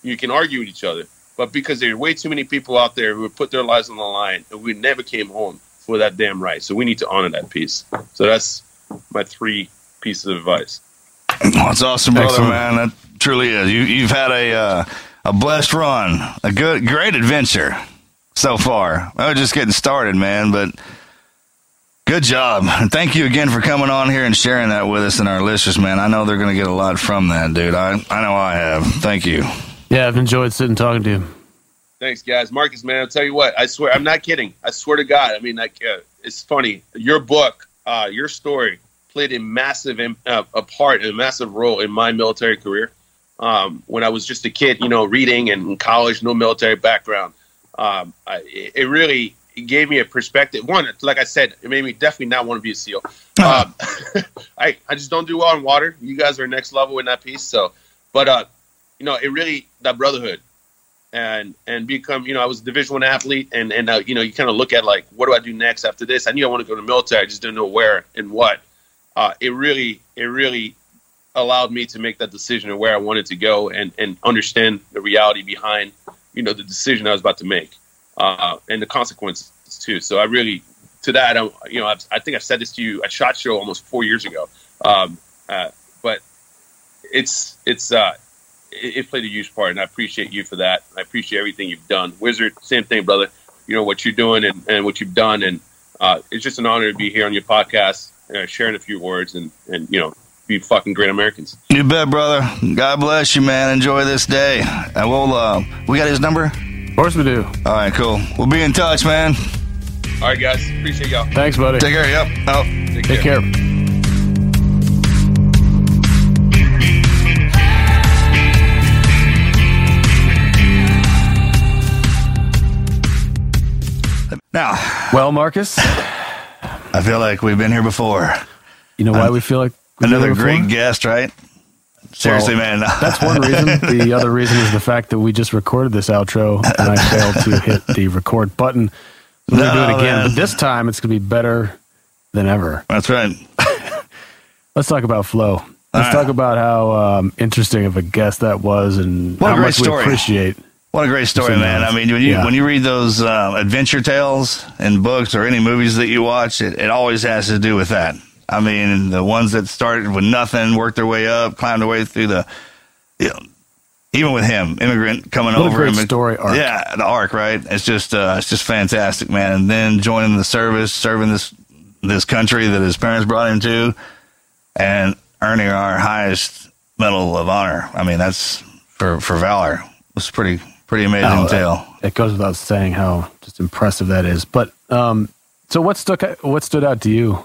You can argue with each other, but because there are way too many people out there who have put their lives on the line, and we never came home for that damn right. So we need to honor that piece. So that's my three pieces of advice. That's awesome, brother, Excellent. man. That truly is. You, you've had a uh, a blessed run, a good, great adventure so far. I was just getting started, man, but good job. And thank you again for coming on here and sharing that with us and our listeners, man. I know they're going to get a lot from that, dude. I, I know I have. Thank you. Yeah, I've enjoyed sitting talking to you. Thanks, guys. Marcus, man, I'll tell you what. I swear, I'm not kidding. I swear to God. I mean, like, uh, it's funny. Your book, uh, your story, played a massive uh, a part, a massive role in my military career. Um, when I was just a kid, you know, reading and in college, no military background. Um, I, it really gave me a perspective. One, like I said, it made me definitely not want to be a SEAL. Um, I, I just don't do well in water. You guys are next level in that piece. So, but uh, you know, it really that brotherhood and and become you know I was a Division One athlete and and uh, you know you kind of look at like what do I do next after this? I knew I wanted to go to the military. I just didn't know where and what. Uh, it really it really allowed me to make that decision of where I wanted to go and and understand the reality behind you know the decision I was about to make uh, and the consequences too. So I really to that I you know I've, I think I said this to you at Shot Show almost four years ago. Um, uh, but it's it's uh, it, it played a huge part, and I appreciate you for that. I appreciate everything you've done. Wizard, same thing, brother. You know what you're doing and, and what you've done, and uh, it's just an honor to be here on your podcast, uh, sharing a few words, and and you know, be fucking great Americans. You bet, brother. God bless you, man. Enjoy this day. And we'll, uh, we got his number? Of course we do. All right, cool. We'll be in touch, man. All right, guys, appreciate y'all. Thanks, buddy. Take care. Yep. Oh. Take Take care. Now, Well, Marcus, I feel like we've been here before. you know why we feel like we've been Another great guest, right? Seriously, Well, man. That's one reason. The other reason is the fact that we just recorded this outro and I failed to hit the record button. So we're to do it again. man. But this time it's going to be better than ever. That's right. Let's talk about Flo. Let's right. talk about how um, interesting of a guest that was and What how much we story. appreciate. What a great story, man. I mean, when you Yeah. when you read those uh, adventure tales in books or any movies that you watch, it, it always has to do with that. I mean, the ones that started with nothing, worked their way up, climbed their way through the, you know, even with him, immigrant coming What a over. great story arc. Yeah, the arc, right? It's just uh, it's just fantastic, man. And then joining the service, serving this this country that his parents brought him to, and earning our highest medal of honor. I mean, that's for for valor. It's pretty pretty amazing Oh, tale. It goes without saying how just impressive that is. But um, so what stuck what stood out to you?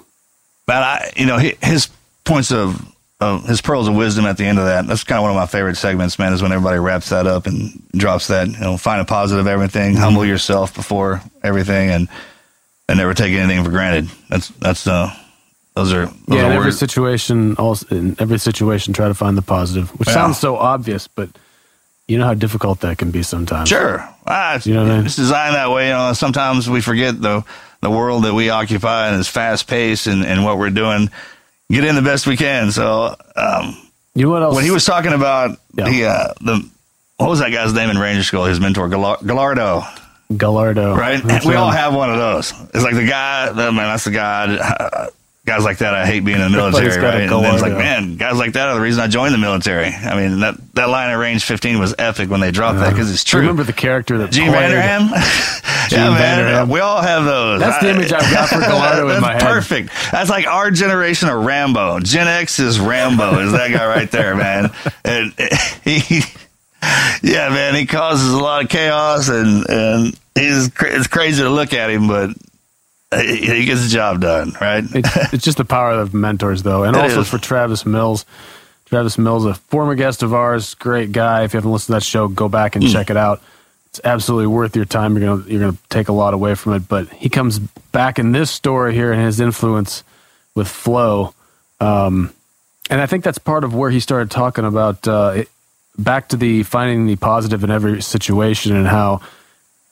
But I, you know, his points of, of his pearls of wisdom at the end of that. That's kind of one of my favorite segments, man. Is when everybody wraps that up and drops that. You know, find a positive everything, Mm-hmm. humble yourself before everything, and and never take anything for granted. That's that's uh, those are those yeah, are in every situation, also in every situation, try to find the positive, which Yeah. sounds so obvious, but you know how difficult that can be sometimes. Sure, ah, it's, You know what I mean? it's designed that way. You know, sometimes we forget the the world that we occupy and is fast paced and, and what we're doing. Get in the best we can. So um, You know what else? when he was talking about Yeah. the uh, the what was that guy's name in Ranger School? His mentor, Gallardo, Gallardo, right? We all have one of those. It's like the guy, the, man, that's the guy. Guys like that, I hate being in the military, right? And then it's like, Gallardo. man, guys like that are the reason I joined the military. I mean, that that line at Range 15 was epic when they dropped that uh-huh. because it's true. you remember the character that Gene Vanderham? Gene yeah, man. Vanderham. We all have those. That's the image I've got for Gallardo in my head. perfect. That's like our generation of Rambo. Gen X is Rambo. Is that guy right there, man? And he, yeah, man, he causes a lot of chaos, and and he's it's crazy to look at him, but he, he gets the job done, right? It's, it's just the power of mentors, though, and It also is. for Travis Mills. Travis Mills, a former guest of ours, great guy. If you haven't listened to that show, go back and check it out. It's absolutely worth your time. You're gonna you're gonna take a lot away from it. But he comes back in this story here and his influence with Flo, um, and I think that's part of where he started talking about uh, it, back to the finding the positive in every situation and how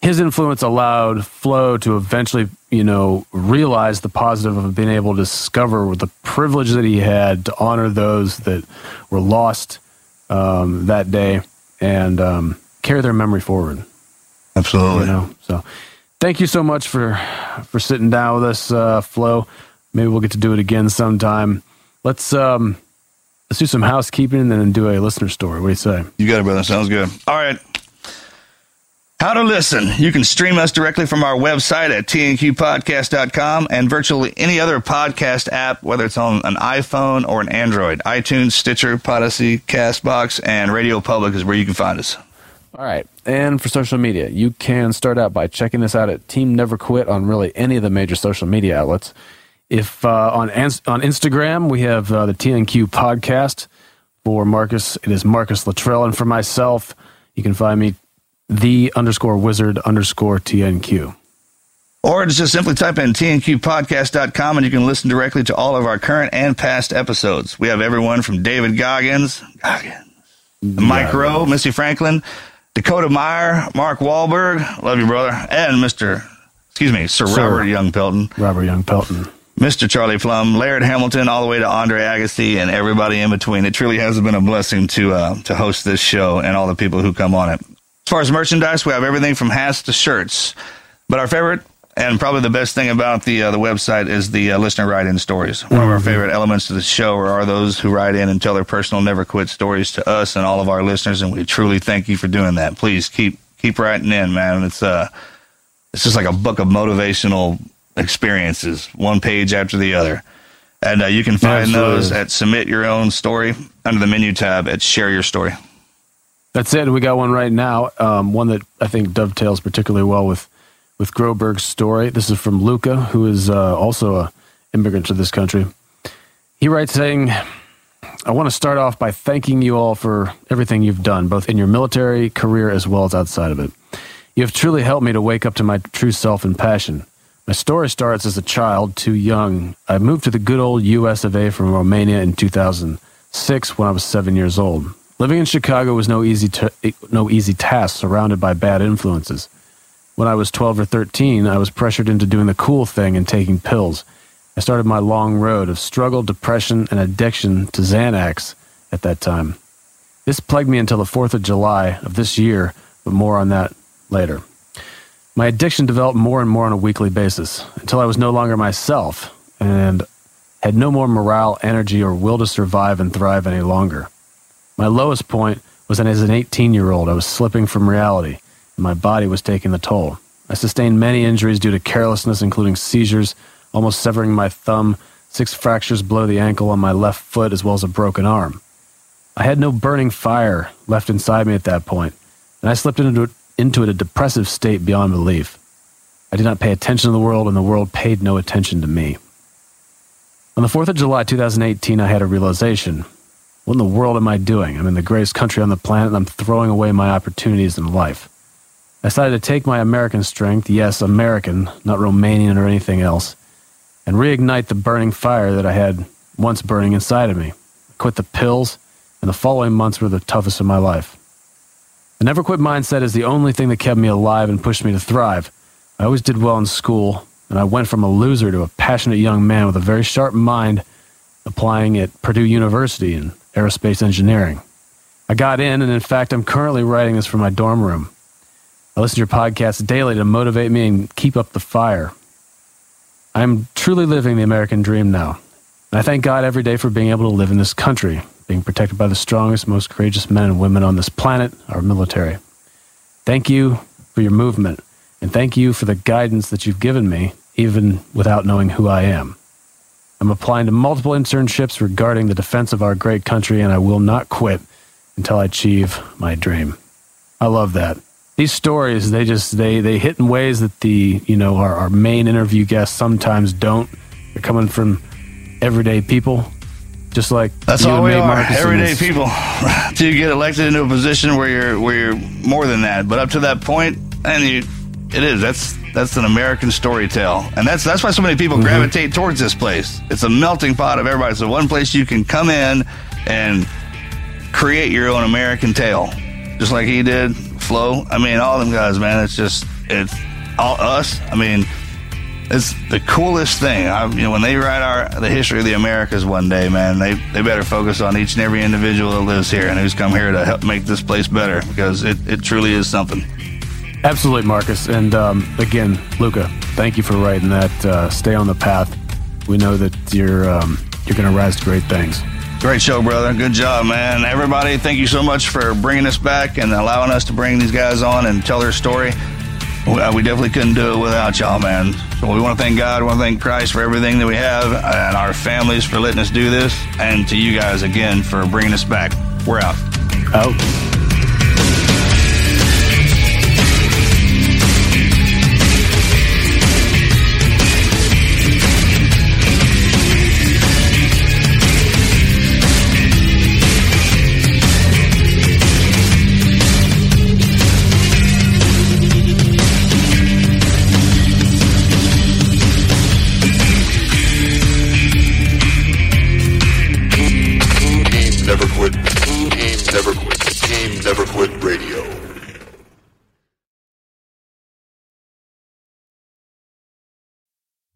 his influence allowed Flo to eventually, you know, realize the positive of being able to discover the privilege that he had to honor those that were lost um, that day and um, carry their memory forward. Absolutely. You know, so thank you so much for for sitting down with us, uh, Flo. Maybe we'll get to do it again sometime. Let's um, let's do some housekeeping and then do a listener story. What do you say? You got it, brother. Sounds good. All right. How to listen. You can stream us directly from our website at tnqpodcast.com and virtually any other podcast app, whether it's on an iPhone or an Android. iTunes, Stitcher, Podyssey, Castbox, and Radio Public is where you can find us. All right. And for social media, you can start out by checking us out at Team Never Quit on really any of the major social media outlets. If uh, on on Instagram, we have uh, the TNQ podcast. For Marcus, it is Marcus Luttrell. And for myself, you can find me the underscore wizard underscore TNQ. Or just simply type in tnqpodcast.com and you can listen directly to all of our current and past episodes. We have everyone from David Goggins, Goggins Mike Rowe, Missy Franklin, Dakota Meyer, Mark Wahlberg, love you, brother, and Mr. Excuse me, Sir, Sir. Robert Young Pelton, Robert Young Pelton. Mr. Charlie Plumb, Laird Hamilton, all the way to Andre Agassi, and everybody in between. It truly has been a blessing to uh, to host this show and all the people who come on it. As far as merchandise, we have everything from hats to shirts. But our favorite and probably the best thing about the uh, the website is the uh, listener write-in stories. One of our favorite elements of the show are those who write in and tell their personal never quit stories to us and all of our listeners, and we truly thank you for doing that. Please keep keep writing in, man. It's uh it's just like a book of motivational experiences, one page after the other. And uh, you can find Absolutely. those at Submit Your Own Story under the menu tab at Share Your Story. That's it. We got one right now. Um, one that I think dovetails particularly well with with Groberg's story. This is from Luca, who is uh, also a immigrant to this country. He writes saying, "I want to start off by thanking you all for everything you've done, both in your military career as well as outside of it. You have truly helped me to wake up to my true self and passion." My story starts as a child, too young. I moved to the good old US of A from Romania in 2006 when I was seven years old. Living in Chicago was no easy, no easy task surrounded by bad influences. When I was 12 or 13, I was pressured into doing the cool thing and taking pills. I started my long road of struggle, depression, and addiction to Xanax at that time. This plagued me until the 4th of July of this year, but more on that later. My addiction developed more and more on a weekly basis until I was no longer myself and had no more morale, energy, or will to survive and thrive any longer. My lowest point was that as an 18 year old, I was slipping from reality and my body was taking the toll. I sustained many injuries due to carelessness, including seizures, almost severing my thumb, six fractures below the ankle on my left foot, as well as a broken arm. I had no burning fire left inside me at that point, and I slipped into, into a depressive state beyond belief. I did not pay attention to the world, and the world paid no attention to me. On the 4th of July 2018, I had a realization. What in the world am I doing? I'm in the greatest country on the planet, and I'm throwing away my opportunities in life. I decided to take my American strength, yes, American, not Romanian or anything else, and reignite the burning fire that I had once burning inside of me. I quit the pills, and the following months were the toughest of my life. The never quit mindset is the only thing that kept me alive and pushed me to thrive. I always did well in school, and I went from a loser to a passionate young man with a very sharp mind applying at Purdue University in aerospace engineering. I got in, and in fact, I'm currently writing this from my dorm room. I listen to your podcast daily to motivate me and keep up the fire. I'm truly living the American dream now. And I thank God every day for being able to live in this country, being protected by the strongest, most courageous men and women on this planet, our military. Thank you for your movement, and thank you for the guidance that you've given me, even without knowing who I am. I'm applying to multiple internships regarding the defense of our great country, and I will not quit until I achieve my dream. I love that. These stories they just they they hit in ways that the you know our, our main interview guests sometimes don't. They're coming from everyday people just like that's all we are Marcus everyday people. Till you get elected into a position where you're where you're more than that. But up to that point and you it is that's that's an american story tale and that's that's why so many people mm-hmm. gravitate towards this place it's a melting pot of everybody it's the one place you can come in and create your own american tale just like he did Flo. I mean, all them guys, man. It's just it's all us. I mean, it's the coolest thing. I, you know, when they write our the history of the Americas one day, man, they they better focus on each and every individual that lives here and who's come here to help make this place better because it, it truly is something. Absolutely, Marcus. And um, again, Luca, thank you for writing that. Uh, stay on the path. We know that you're um, you're going to rise to great things. Great show, brother. Good job, man. Everybody, thank you so much for bringing us back and allowing us to bring these guys on and tell their story. Uh, we definitely couldn't do it without y'all, man. So we want to thank God, we want to thank Christ for everything that we have, and our families for letting us do this, and to you guys again for bringing us back. We're out. Out.